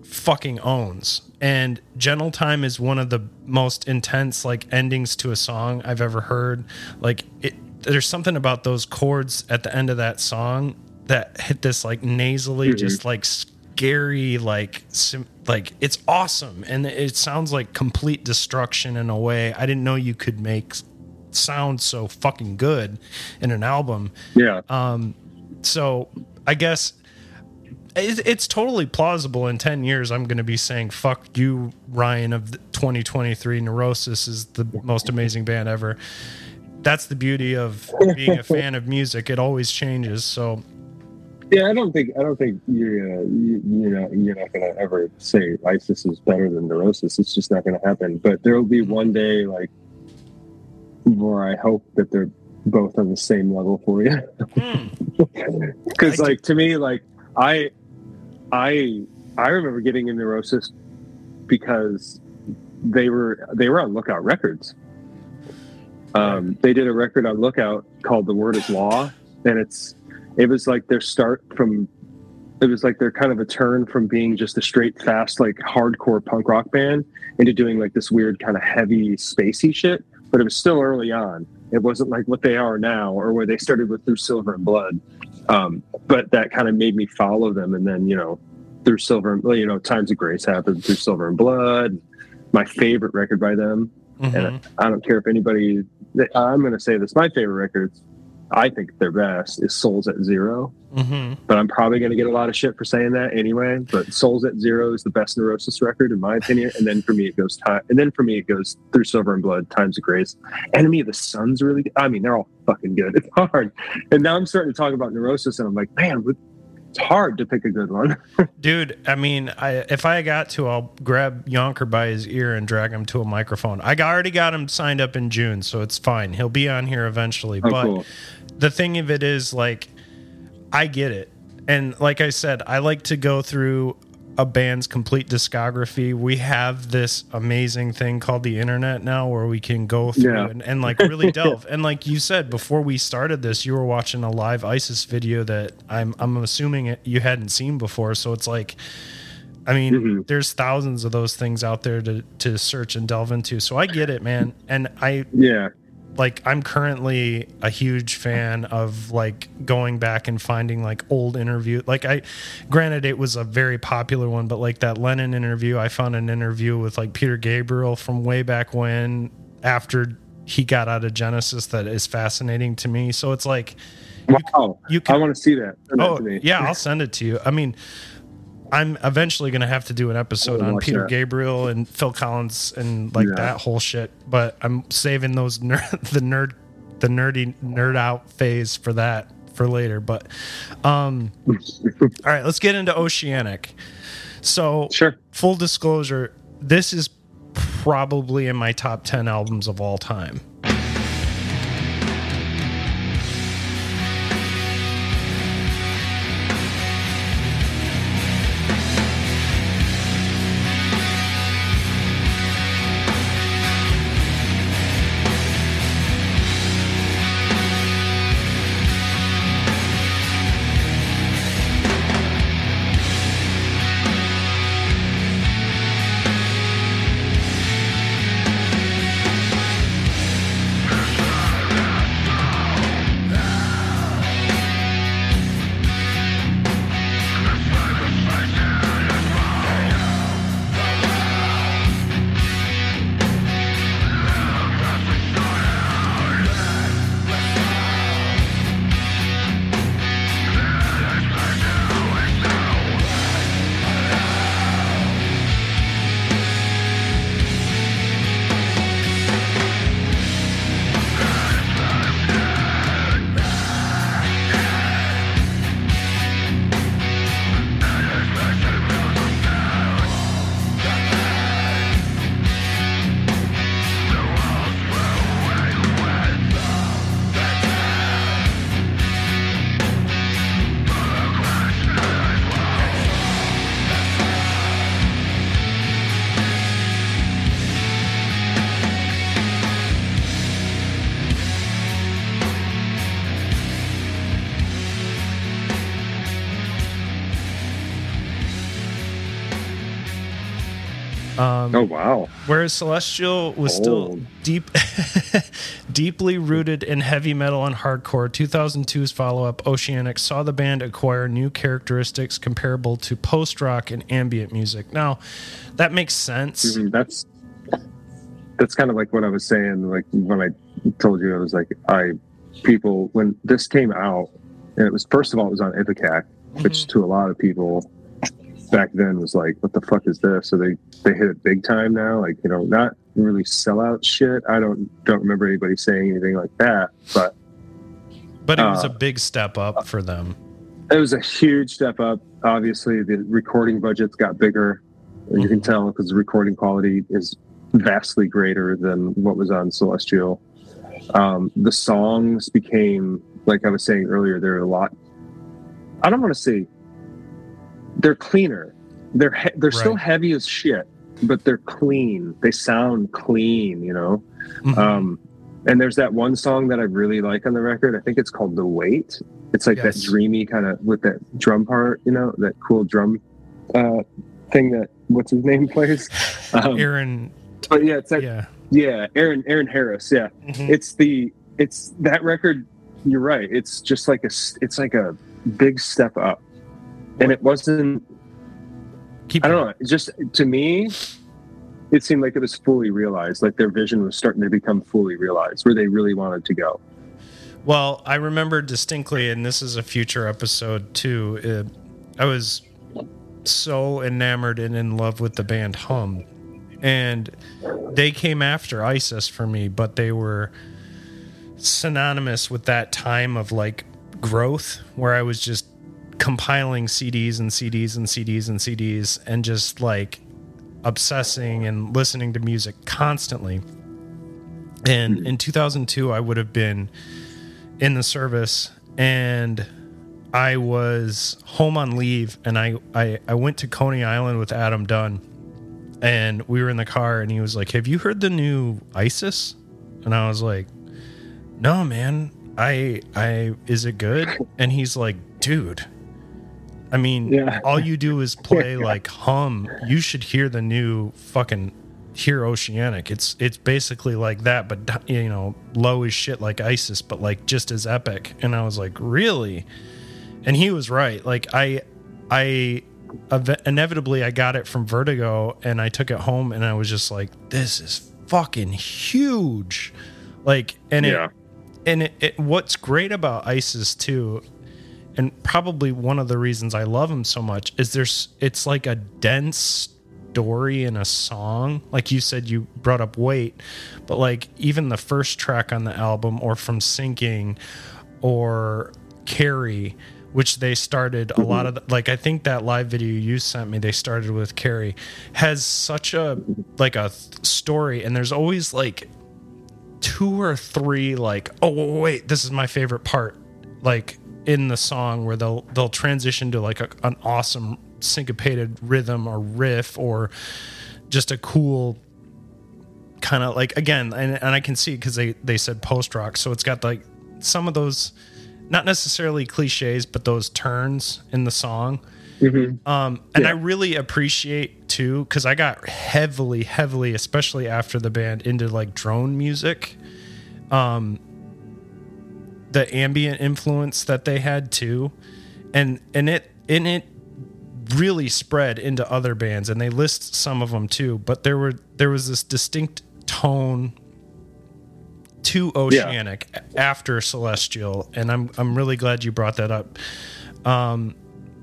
fucking owns. And Gentle Time is one of the most intense like endings to a song I've ever heard. Like it there's something about those chords at the end of that song that hit this like nasally Mhm. just like scary like sim- like it's awesome and it sounds like complete destruction in a way I didn't know you could make sound so fucking good in an album Yeah. um, so I guess it's totally plausible. In ten years, I'm going to be saying "fuck you, Ryan" of 2023. Neurosis is the most amazing band ever. That's the beauty of being a fan of music. It always changes. So Yeah, I don't think I don't think you're uh, you, you know you're not gonna ever say ISIS is better than Neurosis. It's just not gonna happen. But there will be one day like where I hope that they're both on the same level for you. Because I like to me, like I I I remember getting in Neurosis because they were they were on Lookout Records. Um, they did a record on Lookout called "The Word Is Law," and it's it was like their start from it was like their kind of a turn from being just a straight fast like hardcore punk rock band into doing like this weird kind of heavy spacey shit but it was still early on it wasn't like what they are now or where they started with through silver and blood um, but that kind of made me follow them and then you know through silver and you know times of grace happened through silver and blood my favorite record by them mhm. and I don't care if anybody. I'm going to say this. My favorite records, I think their best is Souls at Zero. Mhm. But I'm probably going to get a lot of shit for saying that anyway. But Souls at Zero is the best Neurosis record in my opinion. And then for me, it goes time. And then for me, it goes through Silver and Blood, Times of Grace, Enemy of the Sun's really. Good. I mean, they're all fucking good. It's hard. And now I'm starting to talk about Neurosis, and I'm like, man, it's hard to pick a good one. dude. I mean, I if I got to, I'll grab Yonker by his ear and drag him to a microphone. I already got him signed up in June, so it's fine. He'll be on here eventually. Oh, but cool. the thing of it is like I get it. And like I said, I like to go through a band's complete discography. We have this amazing thing called the internet now where we can go through Yeah. and, and like really delve. And like you said before we started this, you were watching a live ISIS video that I'm I'm assuming it, you hadn't seen before. So it's like I mean, Mhm. there's thousands of those things out there to to search and delve into. So I get it, man. And I Yeah. Like I'm currently a huge fan of like going back and finding like old interview. Like I, granted, it was a very popular one, but like that Lennon interview, I found an interview with like Peter Gabriel from way back when after he got out of Genesis that is fascinating to me. So it's like, Wow. you I can, want to see that. Send oh yeah, I'll send it to you. I mean. I'm eventually going to have to do an episode on Peter that. Gabriel and Phil Collins and like Yeah. that whole shit, but I'm saving those ner- the nerd the nerdy nerd out phase for that for later. But um all right, let's get into Oceanic. So Sure. full disclosure, this is probably in my top 10 albums of all time. Um, Oh wow. Whereas Celestial was still deep, deeply rooted in heavy metal and hardcore. 2002's follow-up, Oceanic, saw the band acquire new characteristics comparable to post-rock and ambient music. Now, that makes sense. Mhm, That's that's kind of like what I was saying. Like when I told you, I was like, I people when this came out, and it was first of all, it was on Ipecac, which to a lot of people back then was like, what the fuck is this? So they they hit it big time now. Like you know, not really sellout shit. I don't don't remember anybody saying anything like that, but But it was Uh, a big step up for them. it was a huge step up. Obviously, the recording budgets got bigger. You can Mhm. tell because the recording quality is vastly greater than what was on Celestial. Um, the songs became, like I was saying earlier, they're a lot. I don't want to say they're cleaner. They're he- they're still heavy as shit, but they're clean. They sound clean, you know. Mhm. Um, and there's that one song that I really like on the record. I think it's called "The Weight." It's like Yes. that dreamy kind of with that drum part, you know, that cool drum uh, thing that what's his name plays. Um, Aaron, but yeah, it's that, yeah. yeah. Aaron Aaron Harris. Yeah, Mhm. it's the it's that record. You're right. It's just like a it's like a big step up, and it wasn't. Keep I don't know. Just to me, it seemed like it was fully realized. Like their vision was starting to become fully realized, where they really wanted to go. Well, I remember distinctly, and this is a future episode too. Uh, I was so enamored and in love with the band Hum, and they came after ISIS for me, but they were synonymous with that time of like growth where I was just compiling CDs and CDs and CDs and CDs and just like obsessing and listening to music constantly. And hmm. in 2002, I would have been in the service and I was home on leave and I, I, I went to Coney Island with Adam Dunn and we were in the car and he was like, Have you heard the new ISIS? And I was like, No, man. I I is it good? And he's like, dude. I mean, Yeah. all you do is play like hum. You should hear the new fucking hear Oceanic. It's it's basically like that, but you know, low as shit like ISIS, but like just as epic. And I was like, really? And he was right. Like I, I inevitably I got it from Vertigo, and I took it home, and I was just like, this is fucking huge. Like, and yeah. it and it, it, what's great about ISIS too, and probably one of the reasons I love him so much is there's it's like a dense story in a song. Like you said, you brought up weight, but like even the first track on the album, or from Sinking, or Carry, which they started a lot of the, like I think that live video you sent me, they started with Carry, has such a like a th- story, and there's always like two or three like oh wait this is my favorite part like in the song where they'll they'll transition to like a, an awesome syncopated rhythm or riff or just a cool kind of like again and, and i can see because they they said post rock so it's got like some of those not necessarily cliches but those turns in the song Mhm. um, and Yeah. I really appreciate too because I got heavily, heavily, especially after the band, into like drone music. Um, the ambient influence that they had too, and and it and it really spread into other bands, and they list some of them too. But there were there was this distinct tone to Oceanic after Celestial, and I'm I'm really glad you brought that up. Um,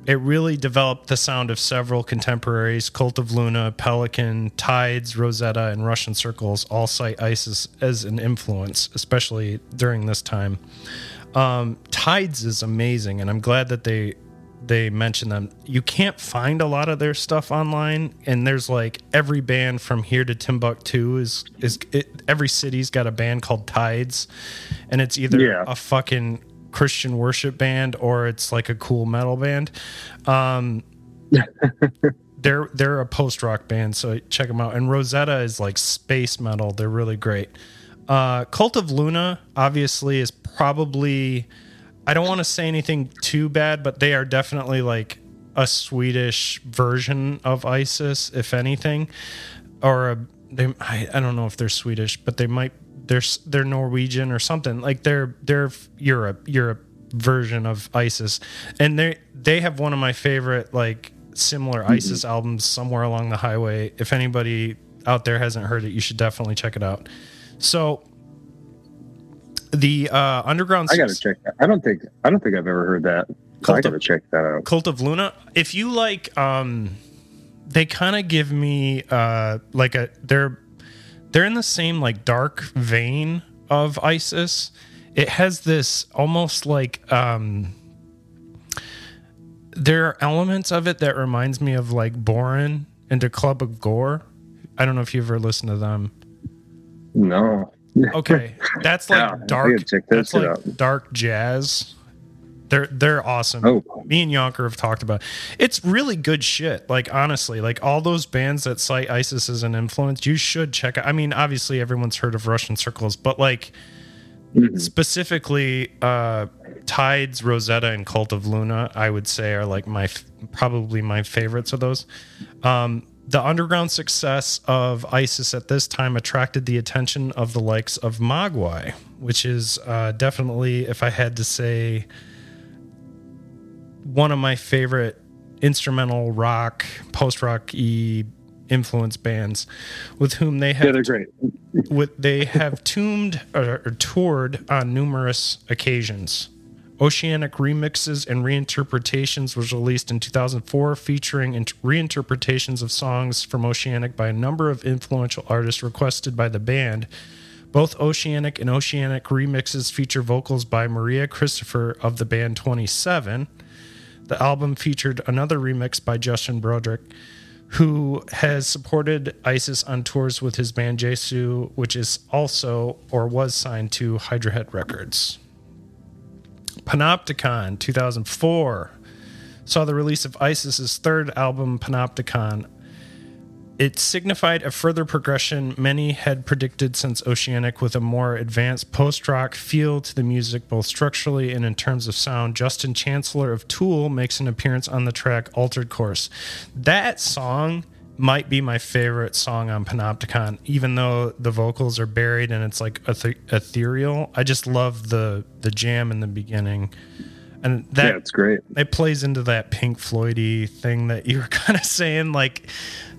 it really developed the sound of several contemporaries Cult of Luna, Pelican, Tides, Rosetta, and Russian Circles all cite ISIS as an influence, especially during this time. Um, Tides is amazing, and I'm glad that they they mention them. You can't find a lot of their stuff online, and there's like every band from here to Timbuktu is is it, every city's got a band called Tides, and it's either Yeah. a fucking Christian worship band or it's like a cool metal band. Um, they're they're a post rock band, so check them out. And Rosetta is like space metal. They're really great. Uh, Cult of Luna obviously is probably. I don't want to say anything too bad, but they are definitely like a Swedish version of ISIS, if anything. or a, they I, I don't know if they're Swedish, but they might they're they're Norwegian or something. Like they're they're Europe Europe version of ISIS, and they they have one of my favorite like similar ISIS albums somewhere along the highway. If anybody out there hasn't heard it, you should definitely check it out. So the uh, underground I gotta check that. I don't think I don't think I've ever heard that. Cult I of- gotta check that out. Cult of Luna. If you like, um, they kind of give me uh like a they're they're in the same like dark vein of ISIS. It has this almost like um there are elements of it that reminds me of like Bohren and the Club of Gore. I don't know if you've ever listened to them. No. Okay, that's like Yeah, dark. that That's like out. dark jazz. They're they're awesome. Oh. me and Yonker have talked about. It. It's really good shit. Like honestly, like all those bands that cite ISIS as an influence, you should check out. I mean, obviously everyone's heard of Russian Circles, but like Mm-hmm. specifically, uh, Tides, Rosetta, and Cult of Luna, I would say are like my f- probably my favorites of those. Um, the underground success of ISIS at this time attracted the attention of the likes of Mogwai, which is uh, definitely, if I had to say, one of my favorite instrumental rock, post rock y influence bands, with whom they have Yeah, they're great. with they have tuned or, or toured on numerous occasions. Oceanic remixes and reinterpretations was released in 2004, featuring int- reinterpretations of songs from Oceanic by a number of influential artists requested by the band. Both Oceanic and Oceanic remixes feature vocals by Maria Christopher of the band 27. The album featured another remix by Justin Broadrick, who has supported ISIS on tours with his band Jesu, which is also or was signed to Hydra Head Records. Panopticon 2004 saw the release of ISIS's third album, Panopticon. It signified a further progression many had predicted since Oceanic with a more advanced post rock feel to the music, both structurally and in terms of sound. Justin Chancellor of Tool makes an appearance on the track Altered Course. That song might be my favorite song on Panopticon, even though the vocals are buried and it's like eth- ethereal. I just love the, the jam in the beginning. And that yeah, it's great. it plays into that Pink Floydy thing that you were kind of saying. Like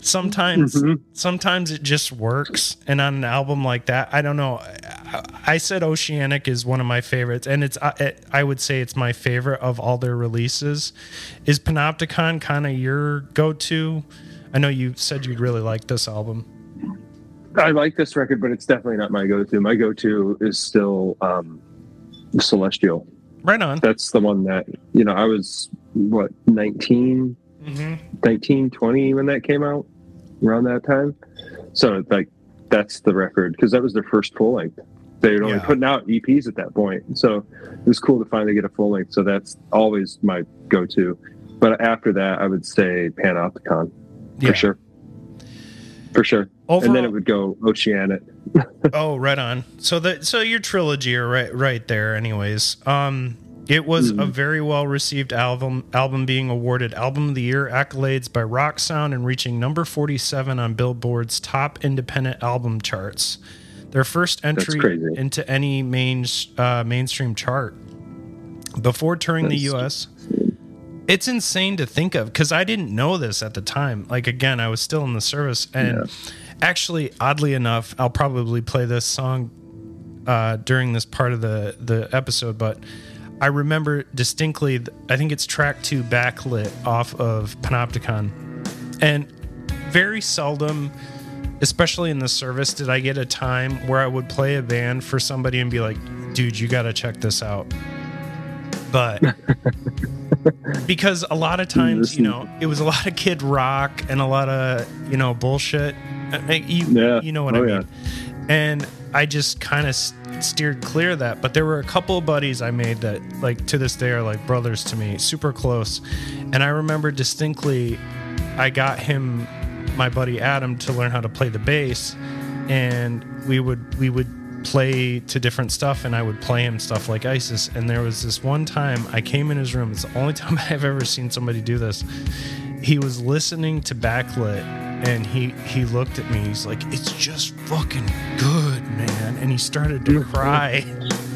sometimes, Mhm. sometimes it just works, and on an album like that, I don't know. I, I said Oceanic is one of my favorites, and it's I, I would say it's my favorite of all their releases. Is Panopticon kind of your go-to? I know you said you'd really like this album. I like this record, but it's definitely not my go-to. My go-to is still um, Celestial. Right on. That's the one that you know. I was what 19, Mm-hmm. 19, 20 when that came out, around that time. So like, that's the record because that was their first full length. They were only Yeah. putting out EPs at that point, so it was cool to finally get a full length. So that's always my go-to. But after that, I would say Panopticon for Yeah. sure, for sure. Overall, and then it would go Oceanic. Oh, right on. So that so your trilogy are right right there. Anyways, um, it was a very well received album. Album being awarded Album of the Year accolades by Rock Sound and reaching number forty seven on Billboard's top independent album charts. Their first entry into any main uh, mainstream chart before touring the That's- U.S. It's insane to think of because I didn't know this at the time. Like again, I was still in the service, and actually, oddly enough, I'll probably play this song uh, during this part of the the episode. But I remember distinctly. I think it's track two, backlit off of Panopticon, and very seldom, especially in the service, did I get a time where I would play a band for somebody and be like, "Dude, you got to check this out." But because a lot of times, you know, it was a lot of kid rock and a lot of you know bullshit. You, Yeah. you know what Oh, I yeah. mean. And I just kind of steered clear of that. But there were a couple of buddies I made that, like, to this day are like brothers to me, super close. And I remember distinctly, I got him, my buddy Adam, to learn how to play the bass, and we would we would play to different stuff, and I would play him stuff like ISIS. And there was this one time I came in his room. It's the only time I've ever seen somebody do this. He was listening to backlit and he he looked at me he's like it's just fucking good man and he started to cry cry.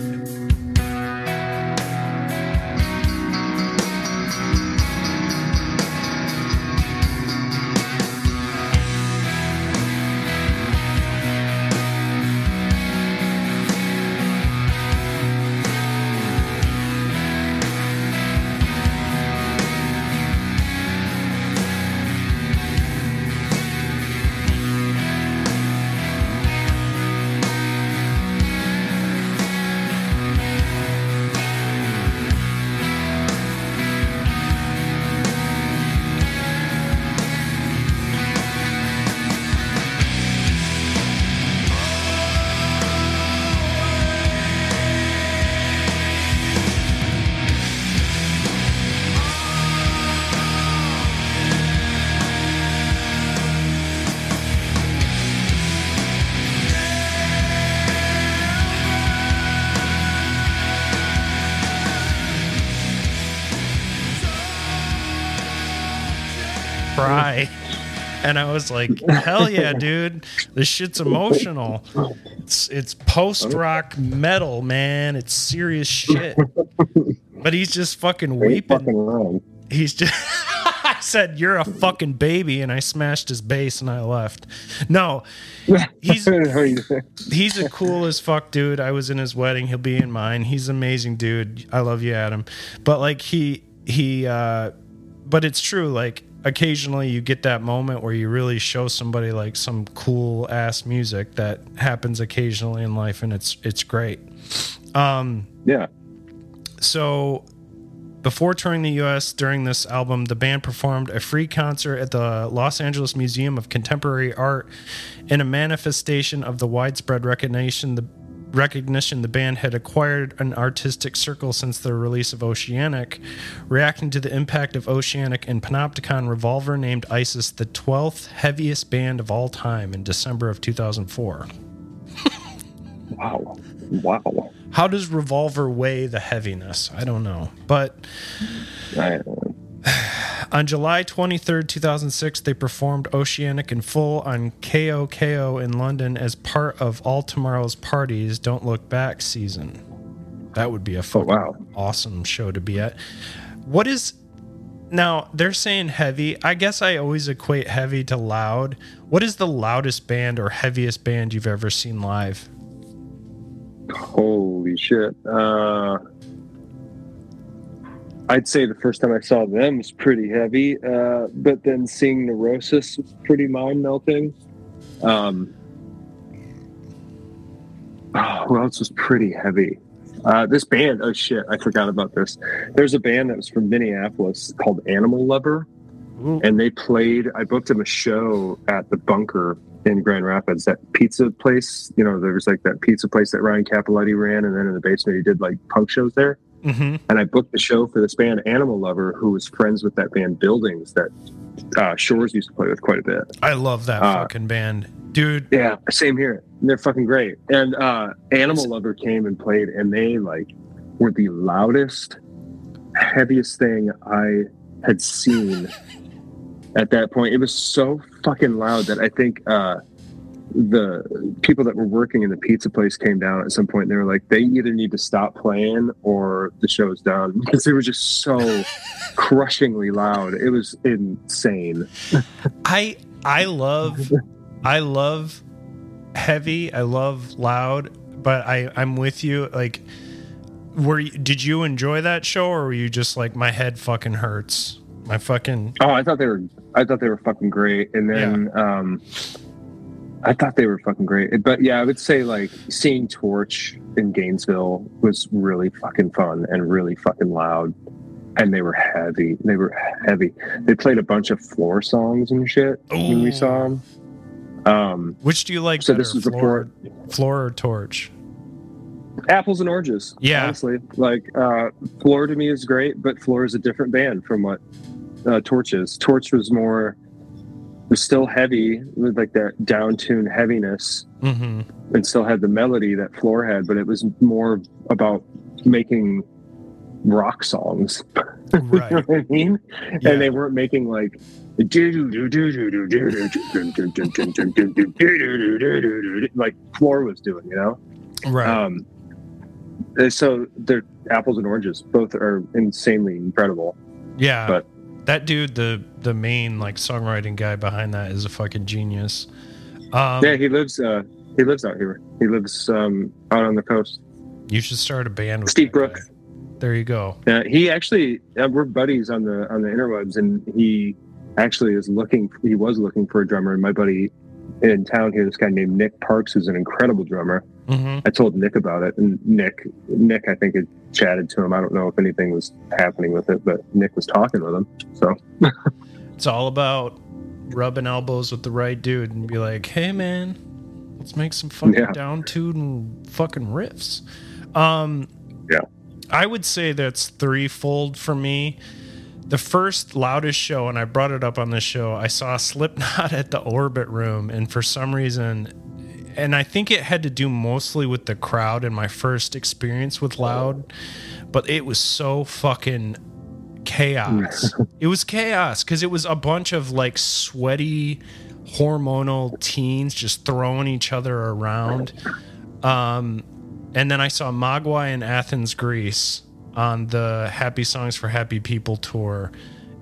And I was like, hell yeah, dude. This shit's emotional. It's it's post rock metal, man. It's serious shit. But he's just fucking weeping. fucking. He's just I said, You're a fucking baby, and I smashed his bass and I left. No. He's he's the cool as fuck dude. I was in his wedding. He'll be in mine. He's an amazing dude. I love you, Adam. But like he he uh but it's true, like occasionally you get that moment where you really show somebody like some cool ass music that happens occasionally in life and it's it's great. Um yeah. so before touring the US during this album, the band performed a free concert at the Los Angeles Museum of Contemporary Art in a manifestation of the widespread recognition the recognition the band had acquired an artistic circle since the release of Oceanic, reacting to the impact of Oceanic and Panopticon Revolver named ISIS the 12th heaviest band of all time in December of 2004. Wow. Wow. How does Revolver weigh the heaviness? I don't know. But I, On July 23rd, 2006, they performed Oceanic in full on KOKO in London as part of All Tomorrow's Parties Don't Look Back season. That would be a fucking wow. awesome show to be at. What is now they're saying heavy. I guess I always equate heavy to loud. What is the loudest band or heaviest band you've ever seen live? Holy shit. Uh, I'd say the first time I saw them was pretty heavy, uh, but then seeing Neurosis was pretty mind melting. Um, oh, who else was pretty heavy? Uh, this band, oh shit, I forgot about this. There's a band that was from Minneapolis called Animal Lover, Ooh. and they played. I booked them a show at the Bunker in Grand Rapids, that pizza place. You know, there was like that pizza place that Ryan Capoletti ran, and then in the basement he did like punk shows there. Mm-hmm. And I booked the show for this band, Animal Lover, who was friends with that band Buildings that uh, Shores used to play with quite a bit. I love that Uh, fucking band, dude. Yeah, same here. They're fucking great. And uh, Animal Lover came and played, and they like were the loudest, heaviest thing I had seen at that point. It was so fucking loud that I think uh, the people that were working in the pizza place came down at some point. And they were like, they either need to stop playing or the show's done because they were just so crushingly loud. It was insane. I I love I love heavy. I love loud, but I I'm with you. Like, were you, did you enjoy that show, or were you just like my head fucking hurts? My fucking Oh, I thought they were. I thought they were fucking great. And then, um, I thought they were fucking great. But yeah, I would say like seeing Torche in Gainesville was really fucking fun and really fucking loud. And they were heavy. They were heavy. They played a bunch of floor songs and shit when we saw them. Um, which do you like So better, this was the floor, floor or torche? apples and oranges. Yeah. honestly, like uh, Floor to me is great, but Floor is a different band from what uh, Torche is. Torche was more was still heavy with like that down tune heaviness, Mm-hmm. and still had the melody that Floor had, but it was more about making rock songs. Right. you know what I mean? Yeah. And they weren't making like like Floor was doing, you know. Right. Um, so they're apples and oranges. Both are insanely incredible. yeah. but- that dude, the the main like songwriting guy behind that is a fucking genius. Um, yeah, he lives. Uh, he lives out here. He lives um, out on the coast. you should start a band with Steve guy. Brooks. There you go. Uh, he actually, uh, we're buddies on the on the interwebs, and he actually is looking. He was looking for a drummer, and my buddy in town here, this guy named Nick Parks, who's an incredible drummer. Hmm I told Nick about it, and Nick, Nick, I think had chatted to him. I don't know if anything was happening with it, but Nick was talking with him. So It's all about rubbing elbows with the right dude and be like, "Hey, man, let's make some fucking Yeah. down tuned fucking riffs." Um, Yeah. I would say that's threefold for me. The first loudest show, and I brought it up on the show, I saw Slipknot at the Orbit Room, and for some reason, and I think it had to do mostly with the crowd and my first experience with loud, but it was so fucking chaos. it was chaos because it was a bunch of like sweaty, hormonal teens just throwing each other around. Um, and then I saw Mogwai in Athens, Greece on the Happy Songs for Happy People tour.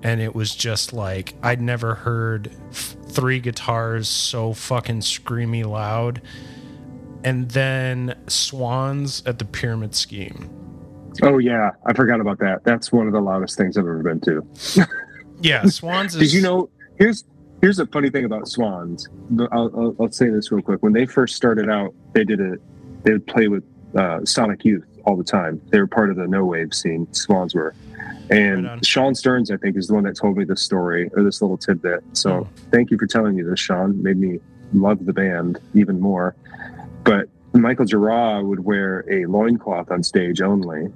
And it was just like, I'd never heard f- three guitars so fucking screamy loud. And then Swans at the Pyramid Scheme. Oh yeah, I forgot about that. That's one of the loudest things I've ever been to. Yeah, Swans is. Did you know? Here's here's a funny thing about Swans. I'll, I'll, I'll say this real quick. When they first started out, they did a they would play with uh, Sonic Youth all the time. They were part of the no wave scene. Swans were, and Right. Sean Stearns, I think, is the one that told me this story or this little tidbit. So Hmm. thank you for telling me this, Sean. Made me love the band even more. But Michael Gira would wear a loincloth on stage only.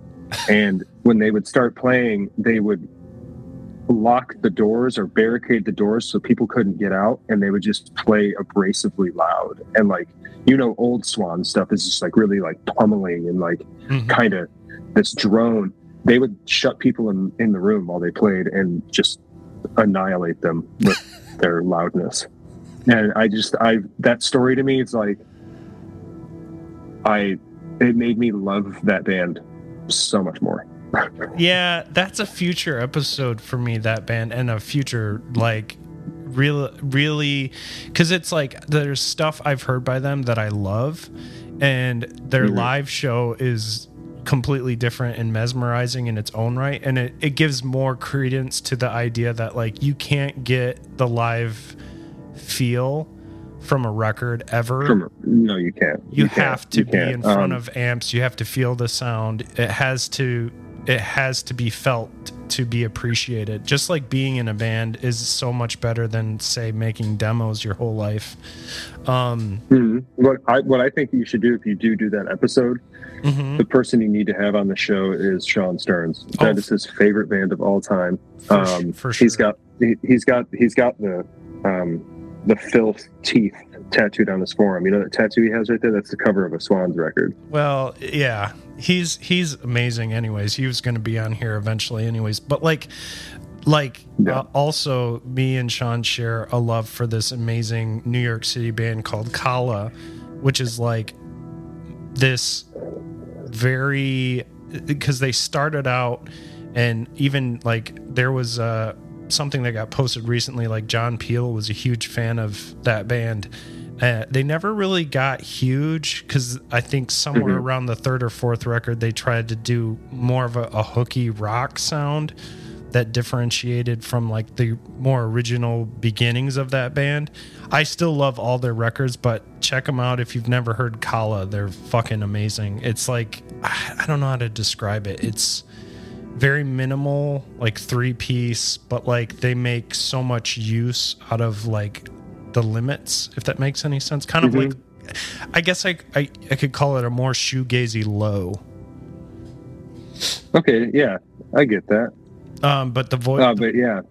And when they would start playing, they would lock the doors or barricade the doors so people couldn't get out and they would just play abrasively loud. And like, you know, old swan stuff is just like really like pummeling and like Mhm. kind of this drone. They would shut people in, in the room while they played and just annihilate them with their loudness. And I just, I, that story to me, it's like, I, it made me love that band so much more. Yeah, that's a future episode for me. That band and a future like real, really, because it's like there's stuff I've heard by them that I love, and their Mhm. live show is completely different and mesmerizing in its own right, and it it gives more credence to the idea that like you can't get the live feel from a record ever From, no, you can't. you, can't. have to You be can't. in front Um, of amps you have to feel the sound it has to it has to be felt to be appreciated just like being in a band is so much better than say making demos your whole life um mhm. What I what I think you should do if you do do that episode, mhm, the person you need to have on the show is Sean Stearns. Oh. That is his favorite band of all time. for, um, for sure He's got he, he's got he's got the um, the filth teeth tattooed on his forearm. You know that tattoo he has right there? That's the cover of a Swans record. well yeah he's he's amazing anyways he was going to be on here eventually anyways but like like Yeah. uh, also me and sean share a love for this amazing new york city band called kala which is like this very because they started out and even like there was uh something that got posted recently like john peel was a huge fan of that band uh, they never really got huge because i think somewhere Mhm. around the third or fourth record they tried to do more of a, a hooky rock sound that differentiated from like the more original beginnings of that band. I still love all their records, but check them out if you've never heard Kala. They're fucking amazing. It's like I don't know how to describe it. It's very minimal, like three piece, but like they make so much use out of like the limits, if that makes any sense. Kind of Mhm. like I guess I, I I could call it a more shoegazy low. Okay, yeah, I get that. Um, but the voice, Uh, but yeah,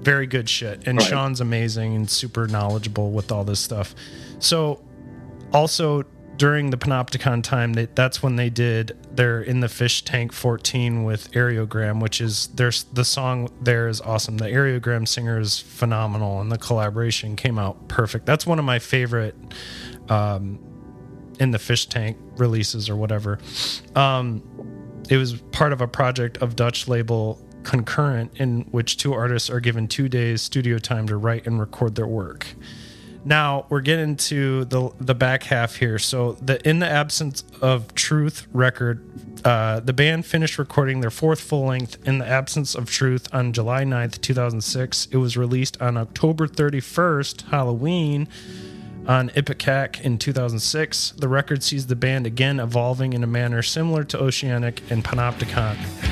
very good shit. And Right. Sean's amazing and super knowledgeable with all this stuff. So, also during the Panopticon time, they, that's when they did their In the Fish Tank 14 with Aereogramme, which is there's the song there is awesome. The Aereogramme singer is phenomenal, and the collaboration came out perfect. That's one of my favorite um, In the Fish Tank releases or whatever. Um, it was part of a project of Dutch label Konkurrent, in which two artists are given two days studio time to write and record their work. Now we're getting to the the back half here. So the in the absence of truth record, uh, the band finished recording their fourth full length in the absence of truth on July 9th, 2006. It was released on October 31st, Halloween. On Ipecac in 2006, the record sees the band again evolving in a manner similar to Oceanic and Panopticon.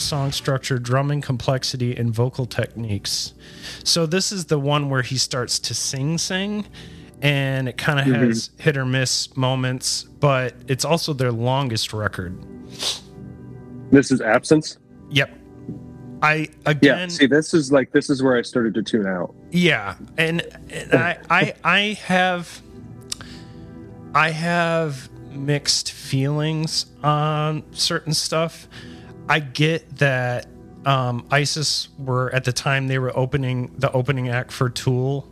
Song structure, drumming complexity, and vocal techniques. So this is the one where he starts to sing sing and it kind of mm-hmm. has hit or miss moments, but it's also their longest record. This is absence. Yep. I Yeah. again See, this is like this is where I started to tune out. Yeah, and, and I, oh. I I have I have mixed feelings on certain stuff. I get that um, ISIS were at the time they were opening the opening act for Tool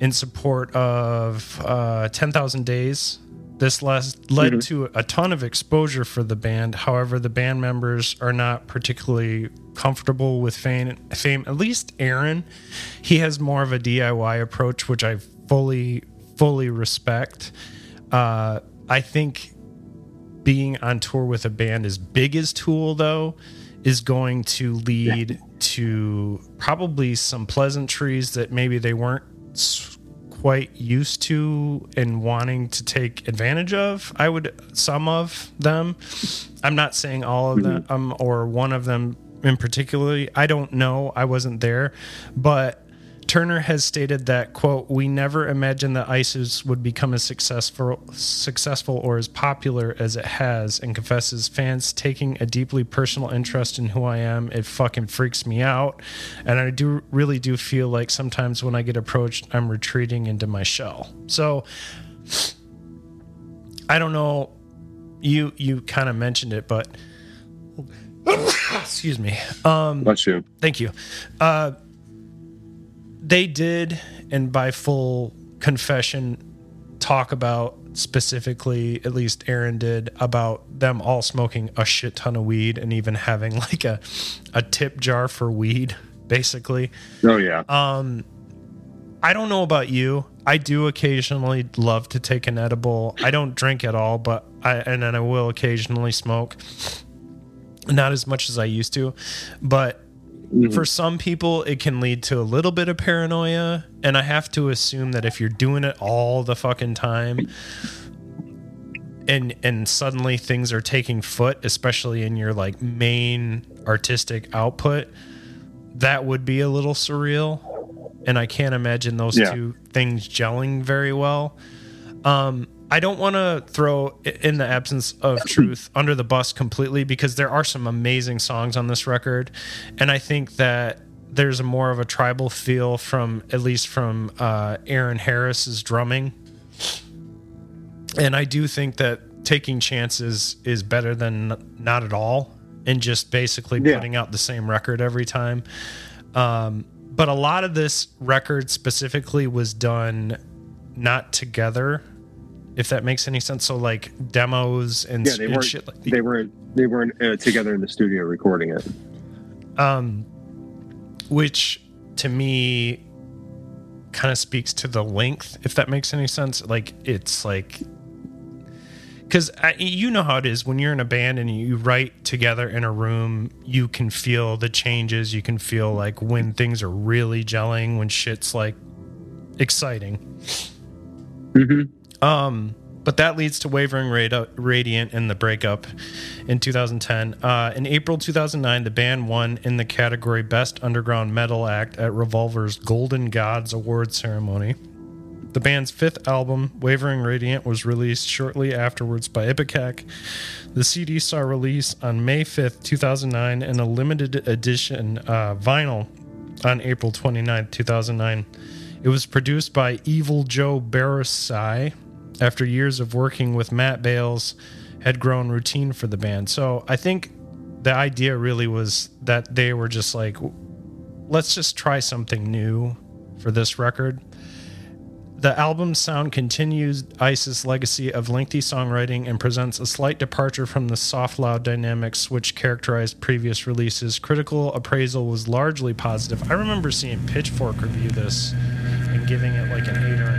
in support of uh, Ten Thousand Days. This last led to a ton of exposure for the band. However, the band members are not particularly comfortable with fame. Fame, at least Aaron, he has more of a DIY approach, which I fully, fully respect. Uh, I think being on tour with a band as big as Tool, though, is going to lead to probably some pleasantries that maybe they weren't quite used to and wanting to take advantage of. I would some of them. I'm not saying all of them um, or one of them in particularly. I don't know. I wasn't there, but Turner has stated that quote we never imagined that ISIS would become as successful successful or as popular as it has and confesses fans taking a deeply personal interest in who I am it fucking freaks me out and I do really do feel like sometimes when I get approached I'm retreating into my shell so I don't know you you kind of mentioned it but excuse me um Bless you. Thank you. Uh, they did, and by full confession, talk about specifically, at least Aaron did, about them all smoking a shit ton of weed and even having like a, a tip jar for weed, basically. Oh yeah. Um, I don't know about you. I do occasionally love to take an edible. I don't drink at all, but I and then I will occasionally smoke. Not as much as I used to, but for some people it can lead to a little bit of paranoia and I have to assume that if you're doing it all the fucking time and and suddenly things are taking foot, especially in your like main artistic output, that would be a little surreal and I can't imagine those Yeah. two things gelling very well. Um, I don't want to throw in the absence of truth under the bus completely because there are some amazing songs on this record, and I think that there's a more of a tribal feel from at least from uh, Aaron Harris's drumming, and I do think that taking chances is better than not at all, and just basically Yeah. putting out the same record every time. Um, but a lot of this record specifically was done not together if that makes any sense so like demos and, Yeah, they and weren't. shit like They weren't. They weren't uh, together in the studio recording it. um which to me kind of speaks to the length if that makes any sense like it's like because you know how it is when you're in a band and you write together in a room you can feel the changes you can feel like when things are really gelling when shit's like exciting Mm-hmm. Um, but that leads to Wavering Radiant and the breakup in 2010. Uh, in April 2009, the band won in the category Best Underground Metal Act at Revolver's Golden Gods Award ceremony. The band's fifth album, Wavering Radiant, was released shortly afterwards by Ipecac. The CD saw release on May 5th, 2009, and a limited edition uh, vinyl on April 29th, 2009. It was produced by Evil Joe Barresi after years of working with Matt Bayles had grown routine for the band. So I think the idea really was that they were just like, let's just try something new for this record. The album's sound continues Ice's legacy of lengthy songwriting and presents a slight departure from the soft loud dynamics which characterized previous releases. Critical appraisal was largely positive. I remember seeing Pitchfork review this and giving it like an 8 or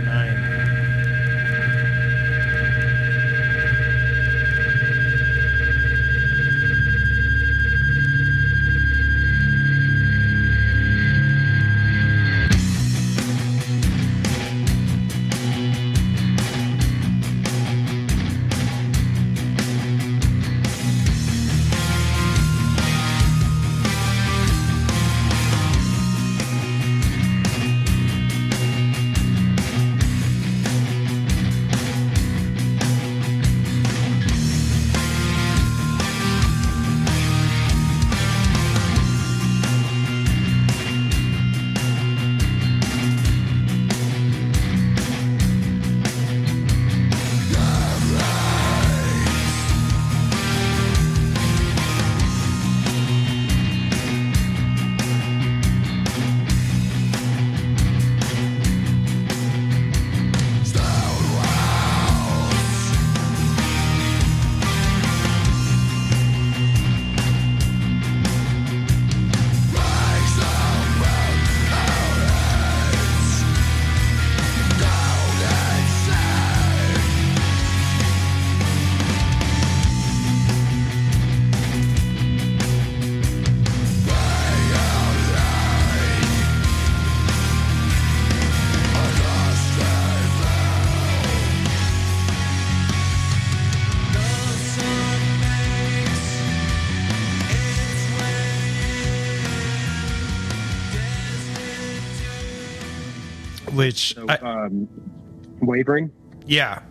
wavering. yeah,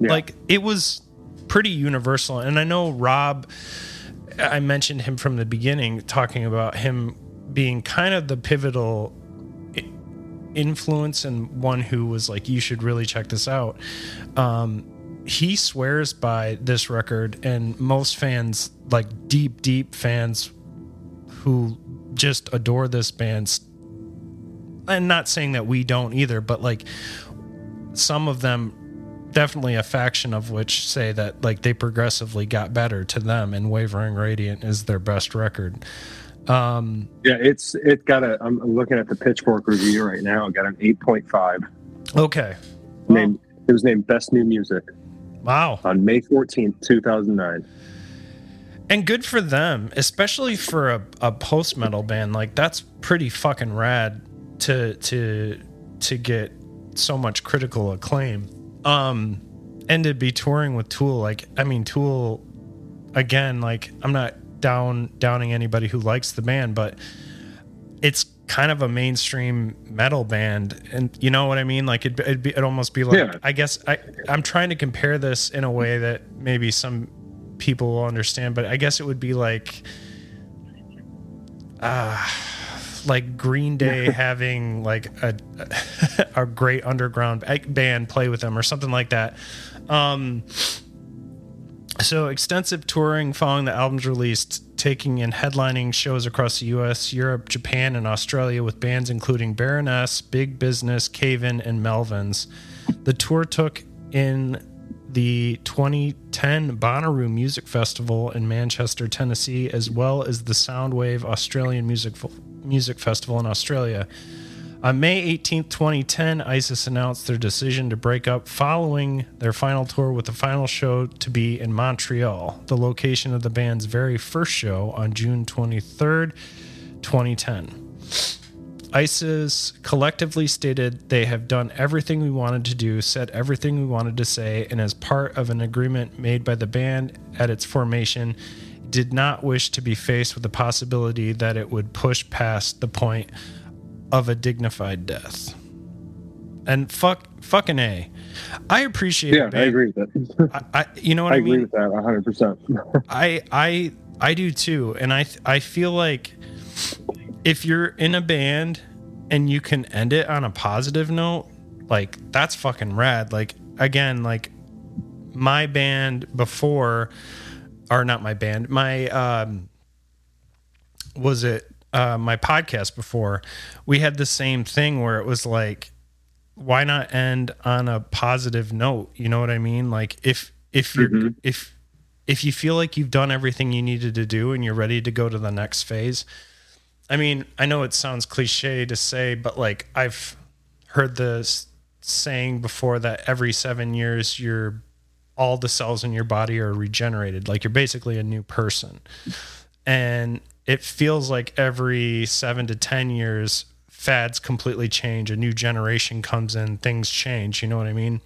Yeah. like it was pretty universal and i know rob i mentioned him from the beginning talking about him being kind of the pivotal influence and one who was like you should really check this out um he swears by this record and most fans like deep deep fans who just adore this band and not saying that we don't either but like some of them definitely a faction of which say that like they progressively got better to them and wavering radiant is their best record um Yeah, it's it got a. I'm looking at the Pitchfork review right now. It got an 8.5. okay Named it was named Best New Music wow on May 14th, 2009. and good for them especially for a, a post metal band like that's pretty fucking rad to to to get so much critical acclaim. Um and to be touring with tool like i mean tool again like i'm not down downing anybody who likes the band but it's kind of a mainstream metal band. And you know what i mean? Like it'd, it'd, be, it'd almost be like Yeah. i guess i i'm trying to compare this in a way that maybe some people will understand but i guess it would be like uh like green day having like a a great underground band play with them or something like that um so extensive touring following the album's release, taking and headlining shows across the U.S., Europe, Japan, and Australia with bands including Baroness, Big Business, Cave In, and Melvins. The tour took in the 2010 Bonnaroo Music Festival in Manchester, Tennessee, as well as the Soundwave Australian Music Music Festival in Australia. On May 18, 2010, ISIS announced their decision to break up following their final tour, with the final show to be in Montreal, the location of the band's very first show on June 23, 2010. ISIS collectively stated they have done everything we wanted to do, said everything we wanted to say, and as part of an agreement made by the band at its formation, did not wish to be faced with the possibility that it would push past the point of a dignified death. And fuck, fucking a. I appreciate. Yeah, it, I agree with that. I, I, you know what I I, agree with that 100. percent I, I, I do too, and I, I feel like if you're in a band and you can end it on a positive note, like that's fucking rad. Like again, like my band before, or not my band, my um, was it uh, my podcast before? We had the same thing where it was like, why not end on a positive note? You know what I mean? Like if if you're Mhm. if if you feel like you've done everything you needed to do and you're ready to go to the next phase. I mean, I know it sounds cliche to say, but like I've heard this saying before that every seven years your all the cells in your body are regenerated. Like you're basically a new person. And it feels like every seven to ten years fads completely change. A new generation comes in, things change. You know what I mean?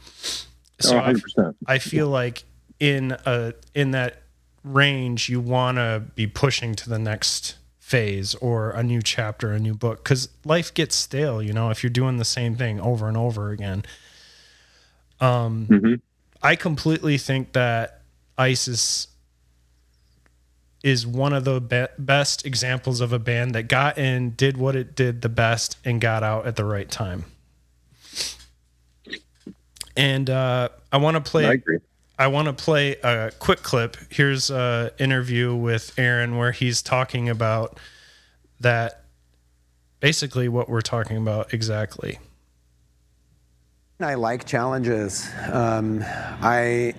Oh, I 100. percent I feel like in a in that range you want to be pushing to the next phase or a new chapter, a new book cuz life gets stale, you know, if you're doing the same thing over and over again. Um Mhm. I completely think that ISIS is one of the be- best examples of a band that got in, did what it did the best, and got out at the right time. And uh, I want to play. I agree. I want to play a quick clip. Here's an interview with Aaron where he's talking about that. Basically, what we're talking about exactly. I like challenges. Um, I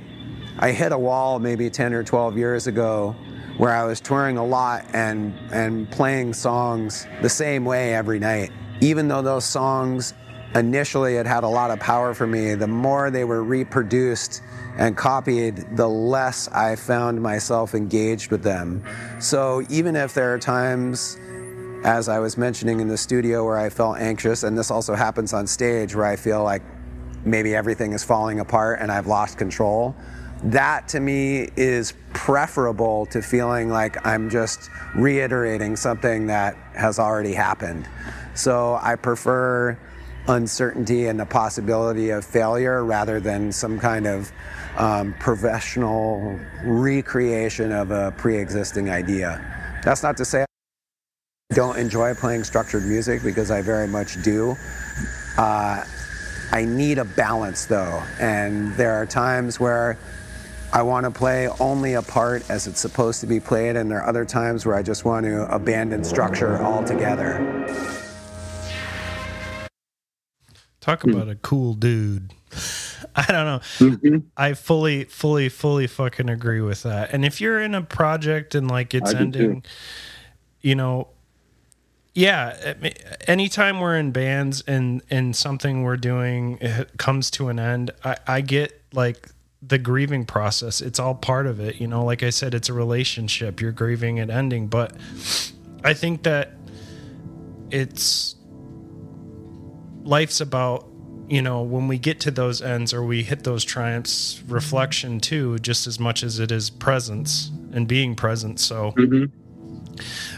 I hit a wall maybe 10 or 12 years ago where I was touring a lot and and playing songs the same way every night. Even though those songs initially had had a lot of power for me, the more they were reproduced and copied, the less I found myself engaged with them. So even if there are times as I was mentioning in the studio where I felt anxious, and this also happens on stage where I feel like maybe everything is falling apart and I've lost control. That to me is preferable to feeling like I'm just reiterating something that has already happened. So I prefer uncertainty and the possibility of failure rather than some kind of um, professional recreation of a pre existing idea. That's not to say I don't enjoy playing structured music because I very much do. Uh, I need a balance though, and there are times where I want to play only a part as it's supposed to be played, and there are other times where I just want to abandon structure altogether. Talk about a cool dude. I don't know. Mhm. I fully, fully, fully fucking agree with that. And if you're in a project and like it's I do ending, you know, yeah, anytime we're in bands and and something we're doing comes to an end, I, I get like the grieving process. It's all part of it. You know, like I said, it's a relationship. You're grieving it ending, but I think that it's life's about you know when we get to those ends or we hit those triumphs reflection too just as much as it is presence and being present so Mhm.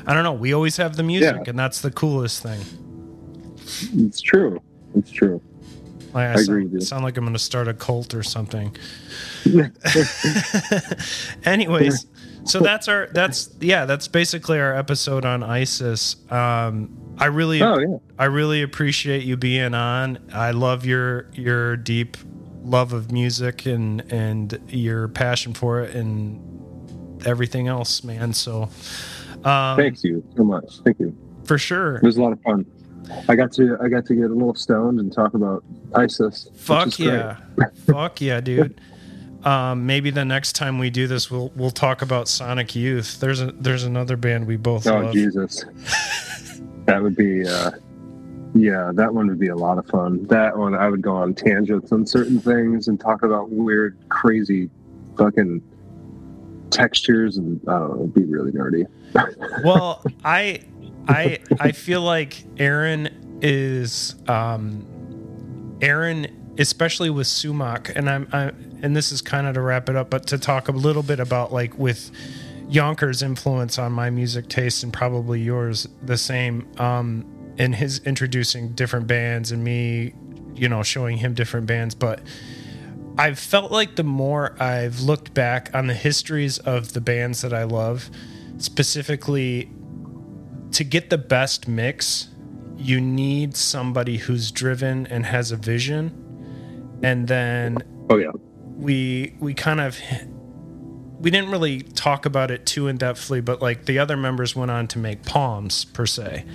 I don't know. We always have the music, Yeah. and that's the coolest thing. It's true. It's true. Like, I, I agree sound, with you. sound like I'm going to start a cult or something. Anyways, so that's our that's yeah that's basically our episode on ISIS. Um, I really Oh yeah. I really appreciate you being on. I love your your deep love of music and and your passion for it and everything else, man. So um, Thanks you so much. Thank you. for sure. It was a lot of fun. I got to I got to get a little stoned and talk about ISIS. Fuck yeah. Fuck yeah, dude. Um, maybe the next time we do this, we'll we'll talk about Sonic Youth. There's a there's another band we both Oh love. Jesus. that would be uh yeah, that one would be a lot of fun. That one I would go on tangents on certain things and talk about weird, crazy fucking textures and I don't know, it'd be really nerdy. Well, I I I feel like Aaron is um Aaron especially with Sumac and I'm I and this is kind of to wrap it up but to talk a little bit about like with Yonkers influence on my music taste and probably yours the same um and his introducing different bands and me you know showing him different bands but I've felt like the more I've looked back on the histories of the bands that I love, specifically to get the best mix, you need somebody who's driven and has a vision. And then Oh yeah. we we kind of we didn't really talk about it too in depthly, but like the other members went on to make Palms per se.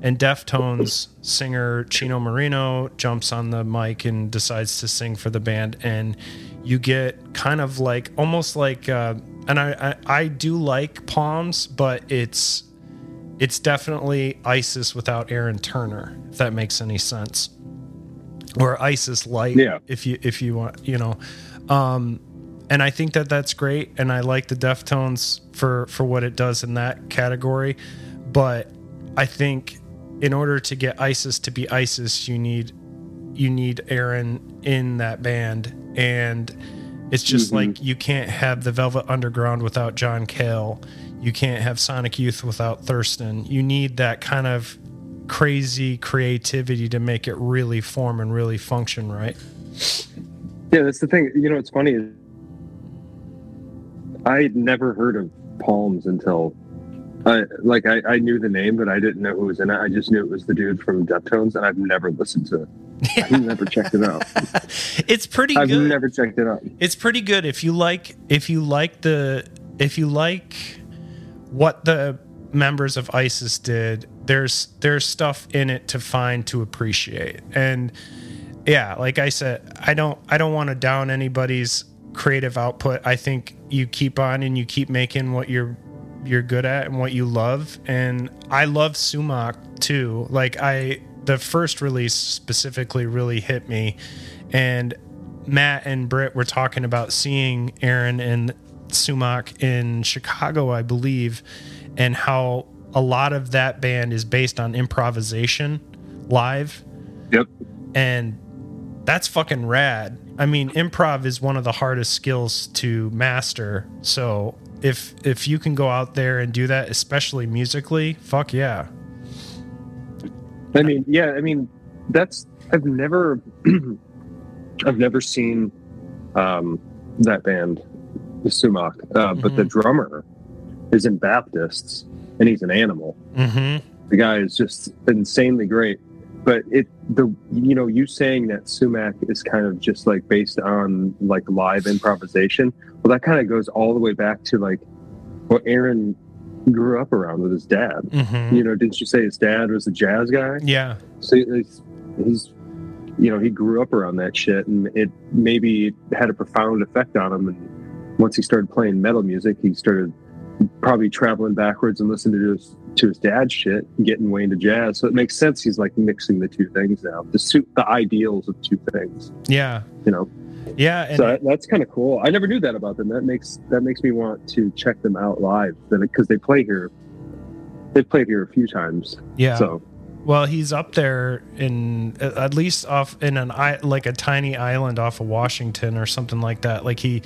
And Deftones singer Chino Moreno jumps on the mic and decides to sing for the band, and you get kind of like almost like, uh, and I, I I do like Palms, but it's it's definitely ISIS without Aaron Turner, if that makes any sense, or ISIS light, Yeah. if you if you want, you know. Um, and I think that that's great, and I like the Deftones for for what it does in that category. But I think in order to get ISIS to be ISIS, you need you need Aaron in that band, and it's just Mhm. like you can't have the Velvet Underground without John Cale. You can't have Sonic Youth without Thurston. You need that kind of crazy creativity to make it really form and really function right. Yeah, that's the thing. You know, what's funny I had never heard of Palms until, I like, I, I knew the name, but I didn't know who was in it. I just knew it was the dude from Deftones, and I've never listened to it. I've never checked it out. it's pretty I've good. never checked it out. it's pretty good if you like if you like the if you like what the members of ISIS did there's there's stuff in it to find to appreciate and yeah like I said I don't I don't want to down anybody's creative output I think you keep on and you keep making what you're you're good at and what you love and I love Sumac too like I the first release specifically really hit me and Matt and Britt were talking about seeing Aaron and Sumac in Chicago, I believe, and how a lot of that band is based on improvisation live. Yep. And that's fucking rad. I mean, improv is one of the hardest skills to master. So if if you can go out there and do that, especially musically, fuck yeah. I mean, yeah, I mean, that's I've never, I've never seen um, that band, the Sumac, uh, but the drummer is in Baptists, and he's an animal. Mm-hmm. The guy is just insanely great. But it, the you know, you saying that Sumac is kind of just like based on like live improvisation. Well, that kind of goes all the way back to like what Aaron grew up around with his dad. Mm-hmm. You know, didn't you say his dad was a jazz guy? Yeah. So he's, he's, you know, he grew up around that shit, and it maybe had a profound effect on him. And once he started playing metal music, he started probably traveling backwards and listening to his to his dad's shit, and getting way into jazz. So it makes sense. He's like mixing the two things now, to suit, the ideals of two things. Yeah. You know, Yeah. And so that, that's kind of cool. I never knew that about them. That makes that makes me want to check them out live because they play here. They've played here a few times. yeah. So Well, he's up there in at least off in an like a tiny island off of Washington or something like that. Like he,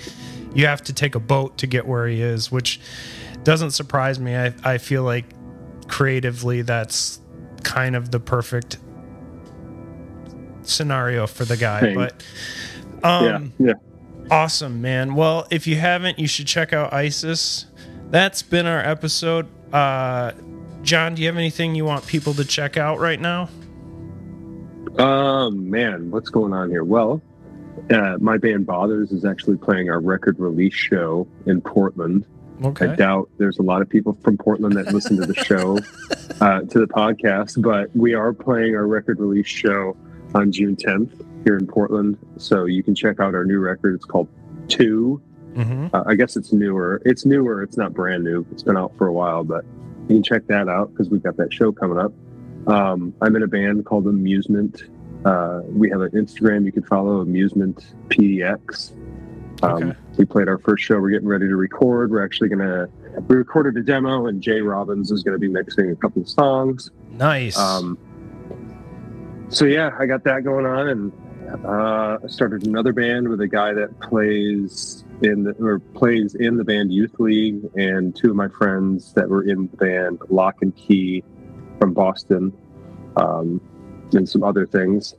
you have to take a boat to get where he is, which doesn't surprise me. I I feel like creatively that's kind of the perfect scenario for the guy. Thing. But um, yeah, yeah. Awesome, man. Well, if you haven't, you should check out ISIS. That's been our episode. Uh, John, do you have anything you want people to check out right now? Um, man, what's going on here? Well, uh, my band Bothers is actually playing our record release show in Portland. Okay. I doubt there's a lot of people from Portland that listen to the show, uh, to the podcast, but we are playing our record release show on June 10th here in Portland. So you can check out our new record. It's called 2 Mm-hmm. Uh, I guess it's newer. It's newer. It's not brand new. It's been out for a while, but you can check that out because we've got that show coming up. Um, I'm in a band called Amusement. Uh, we have an Instagram you can follow, Amusement PDX. Um, Okay. We played our first show. We're getting ready to record. We're actually gonna we recorded a demo, and Jay Robbins is gonna be mixing a couple of songs. Nice. Um, so yeah, I got that going on, and uh, I started another band with a guy that plays in the or plays in the band Youth League, and two of my friends that were in the band Lock and Key from Boston, um, and some other things.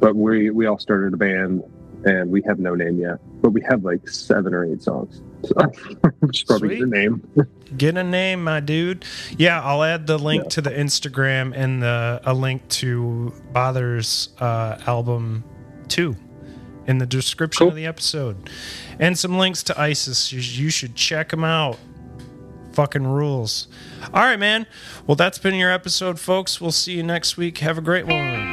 But we we all started a band, and we have no name yet, but we have like seven or eight songs. So probably get a name. Get a name, my dude. Yeah, I'll add the link Yeah. to the Instagram and the a link to Bother's uh, album two in the description Cool. of the episode, and some links to ISIS. You, you should check them out. Fucking rules. All right, man. Well, that's been your episode, folks. We'll see you next week. Have a great one.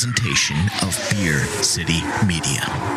Presentation of Beer City Media.